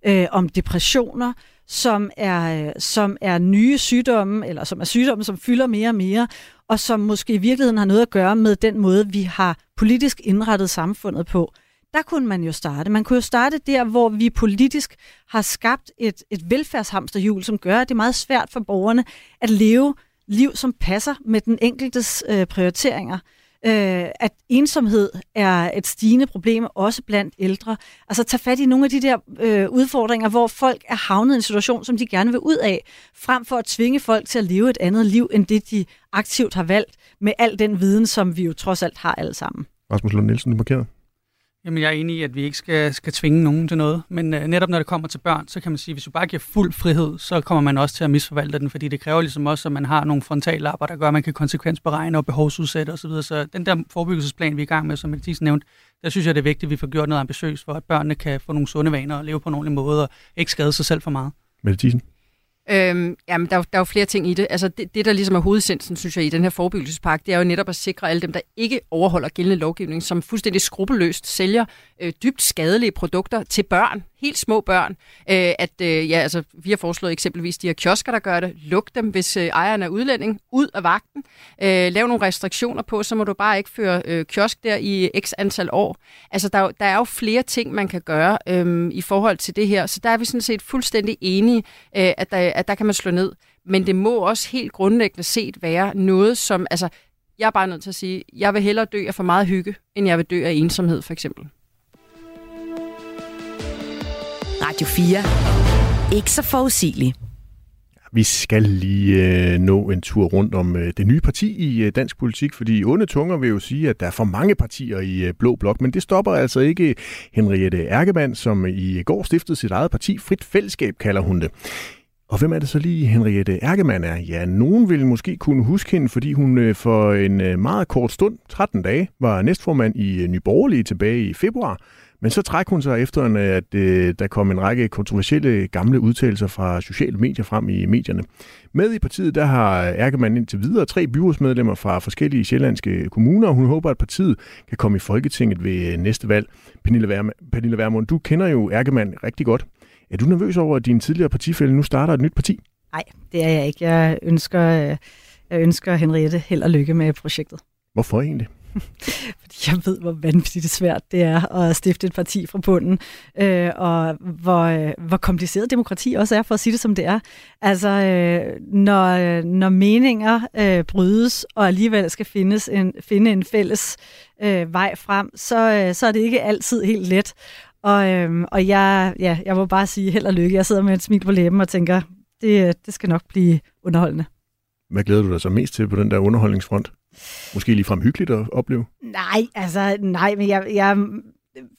øh, om depressioner, som er, øh, som er nye sygdomme, eller som er sygdomme, som fylder mere og mere. og som måske i virkeligheden har noget at gøre med den måde, vi har politisk indrettet samfundet på. Der kunne man jo starte. Man kunne jo starte der, hvor vi politisk har skabt et, et velfærdshamsterhjul, som gør, at det er meget svært for borgerne at leve liv, som passer med den enkeltes øh, prioriteringer øh, at ensomhed er et stigende problem, også blandt ældre. Altså tage fat i nogle af de der øh, udfordringer, hvor folk er havnet i en situation, som de gerne vil ud af, frem for at tvinge folk til at leve et andet liv, end det de aktivt har valgt, med al den viden, som vi jo trods alt har alle sammen. Rasmus Lund Nielsen, du markerer. Jamen, jeg er enig i, at vi ikke skal, skal tvinge nogen til noget, men øh, netop når det kommer til børn, så kan man sige, at hvis du bare giver fuld frihed, så kommer man også til at misforvalte den, fordi det kræver ligesom også, at man har nogle frontallapper, der gør, at man kan konsekvensberegne og behovsudsætte osv. Så, så den der forebyggelsesplan, vi er i gang med, som Mathisen nævnte, der synes jeg, det er vigtigt, at vi får gjort noget ambitiøst, for at børnene kan få nogle sunde vaner og leve på en ordentlig måde og ikke skade sig selv for meget. Mathisen? Øhm, jamen, der, er, der er jo flere ting i det. Altså, det, det, der ligesom er hovedsensen, synes jeg, i den her forebyggelsespakke, det er jo netop at sikre alle dem, der ikke overholder gældende lovgivning, som fuldstændig skrupelløst sælger øh, dybt skadelige produkter til børn, helt små børn. Øh, at, øh, ja, altså, vi har foreslået eksempelvis de her kiosker, der gør det. Luk dem, hvis øh, ejeren er udlænding, ud af vagten. Øh, lav nogle restriktioner på, så må du bare ikke føre øh, kiosk der i x antal år. Altså, der, der er jo flere ting, man kan gøre øh, i forhold til det her, så der er vi sådan set fuldstændig enige, øh, at, der, at der kan man slå ned. Men det må også helt grundlæggende set være noget, som... Altså, jeg er bare nødt til at sige, jeg vil hellere dø af for meget hygge, end jeg vil dø af ensomhed, for eksempel. Radio 4. Ikke så forudsigelig. Vi skal lige øh, nå en tur rundt om øh, det nye parti i øh, dansk politik, fordi onde tunger vil jo sige, at der er for mange partier i øh, Blå Blok, men det stopper altså ikke Henriette Erkemann, som øh, i går stiftede sit eget parti. Frit Fællesskab kalder hun det. Og hvem er det så lige Henriette Erkemann er? Ja, nogen vil måske kunne huske hende, fordi hun øh, for en øh, meget kort stund, 13 dage, var næstformand i øh, Nyborgerlige tilbage i februar. Men så træk hun sig efter, at øh, der kom en række kontroversielle gamle udtalelser fra sociale medier frem i medierne. Med i partiet, der har Erkemann indtil videre tre byrådsmedlemmer fra forskellige sjællandske kommuner, og hun håber, at partiet kan komme i Folketinget ved øh, næste valg. Pernille, Værm- Pernille Vermund, du kender jo Erkemann rigtig godt. Er du nervøs over, at din tidligere partifælde nu starter et nyt parti? Nej, det er jeg ikke. Jeg ønsker, øh, jeg ønsker Henriette held og lykke med projektet. Hvorfor egentlig? Fordi jeg ved, hvor vanvittigt svært det er at stifte et parti fra bunden, øh, og hvor, øh, hvor kompliceret demokrati også er, for at sige det som det er. Altså, øh, når, øh, når meninger øh, brydes, og alligevel skal findes en, finde en fælles øh, vej frem, så, øh, så er det ikke altid helt let. Og, øh, og jeg, ja, jeg må bare sige held og lykke. Jeg sidder med et smil på læben og tænker, det, øh, det skal nok blive underholdende. Hvad glæder du dig så mest til på den der underholdningsfront? Måske lige frem hyggeligt at opleve? Nej, altså nej, men jeg, jeg,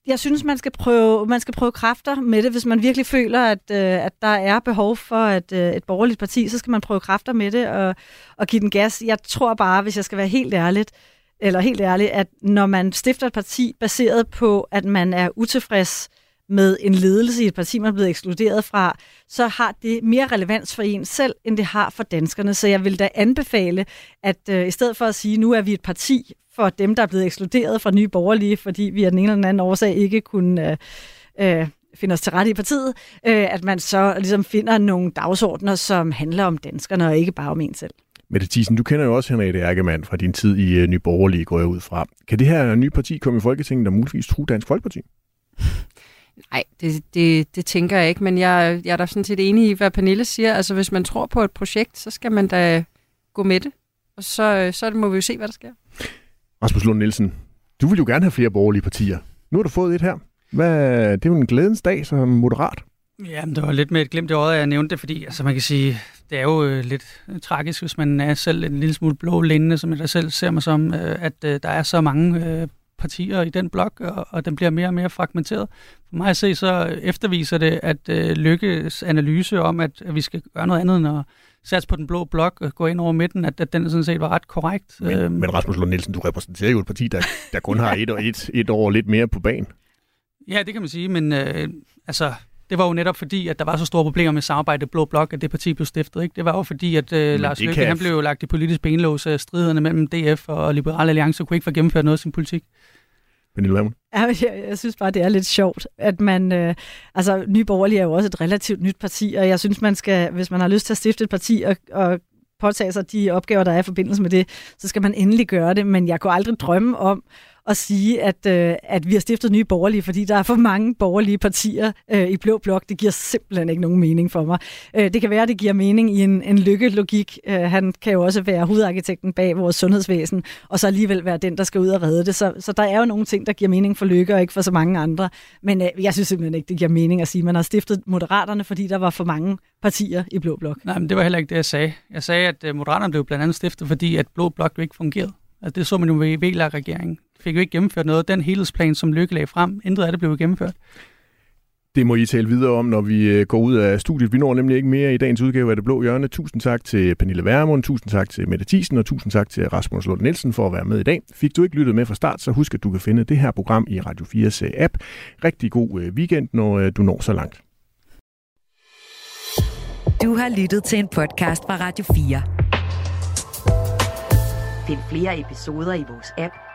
jeg synes, man skal, prøve, man skal prøve kræfter med det. Hvis man virkelig føler, at, øh, at der er behov for at, øh, et borgerligt parti, så skal man prøve kræfter med det og, og give den gas. Jeg tror bare, hvis jeg skal være helt ærligt, eller helt ærligt, at når man stifter et parti baseret på, at man er utilfreds med en ledelse i et parti, man er blevet ekskluderet fra, så har det mere relevans for en selv, end det har for danskerne. Så jeg vil da anbefale, at øh, i stedet for at sige, nu er vi et parti for dem, der er blevet ekskluderet fra nye borgerlige, fordi vi af den ene eller den anden årsag ikke kunne øh, øh, finde os til rette i partiet, øh, at man så ligesom finder nogle dagsordner, som handler om danskerne og ikke bare om en selv. Mette Thiesen, du kender jo også Henriette Erkemann fra din tid i uh, Nye Borgerlige, går jeg ud fra. Kan det her nye parti komme i Folketinget, og muligvis true Dansk Folkeparti? Nej, det, det, det tænker jeg ikke, men jeg, jeg er da sådan set enig i, hvad Pernille siger. Altså, hvis man tror på et projekt, så skal man da gå med det. Og så, så må vi jo se, hvad der sker. Rasmus Lund Nielsen, du vil jo gerne have flere borgerlige partier. Nu har du fået et her. Hvad, det er jo en glædens dag som moderat. Ja, det var lidt med et glimt i øjet, at jeg nævnte det, fordi altså, man kan sige, det er jo øh, lidt øh, tragisk, hvis man er selv en lille smule blå linde, som jeg da selv ser mig som, øh, at øh, der er så mange øh, partier i den blok, og, og den bliver mere og mere fragmenteret. For mig at se, så efterviser det, at øh, Lykkes analyse om, at, at vi skal gøre noget andet end at satse på den blå blok og gå ind over midten, at, at den sådan set var ret korrekt. Men, Øhm, men Rasmus Lund Nielsen, du repræsenterer jo et parti, der, der kun har et, og et, et år lidt mere på banen. Ja, det kan man sige, men øh, altså, det var jo netop fordi, at der var så store problemer med samarbejde Blå Blok, at det parti blev stiftet. Ikke? Det var jo fordi, at øh, Lars Løkke kan- han blev jo lagt i politisk benlås af striderne mellem DF og Liberal Alliance, og kunne ikke få gennemført noget af sin politik. Pernille jeg, jeg synes bare, det er lidt sjovt, at man... Øh, altså, Nye Borgerlige er jo også et relativt nyt parti, og jeg synes, man skal, hvis man har lyst til at stifte et parti og, og påtage sig de opgaver, der er i forbindelse med det, så skal man endelig gøre det. Men jeg kunne aldrig drømme om at sige, at, øh, at vi har stiftet nye borgerlige, fordi der er for mange borgerlige partier øh, i Blå Blok. Det giver simpelthen ikke nogen mening for mig. Øh, det kan være, at det giver mening i en, en lykkelogik. Øh, han kan jo også være hovedarkitekten bag vores sundhedsvæsen, og så alligevel være den, der skal ud og redde det. Så, så der er jo nogle ting, der giver mening for Lykke, og ikke for så mange andre. Men øh, jeg synes simpelthen ikke, det giver mening at sige, at man har stiftet Moderaterne, fordi der var for mange partier i Blå Blok. Nej, men det var heller ikke det, jeg sagde. Jeg sagde, at øh, Moderaterne blev blandt andet stiftet, fordi at Blå Blok jo ikke fungerede. Altså, det så man jo ved VLAG-regeringen. Fik jo ikke gennemført noget. Den helhedsplan, som Lykke lagde frem, intet af det blev gennemført. Det må I tale videre om, når vi øh, går ud af studiet. Vi når nemlig ikke mere i dagens udgave af Det Blå Hjørne. Tusind tak til Pernille Værmund, tusind tak til Mette Thiesen, og tusind tak til Rasmus Lund Nielsen for at være med i dag. Fik du ikke lyttet med fra start, så husk, at du kan finde det her program i Radio 4's øh, app. Rigtig god øh, weekend, når du når så langt. Du har lyttet til en podcast fra Radio 4. Find flere episoder i vores app,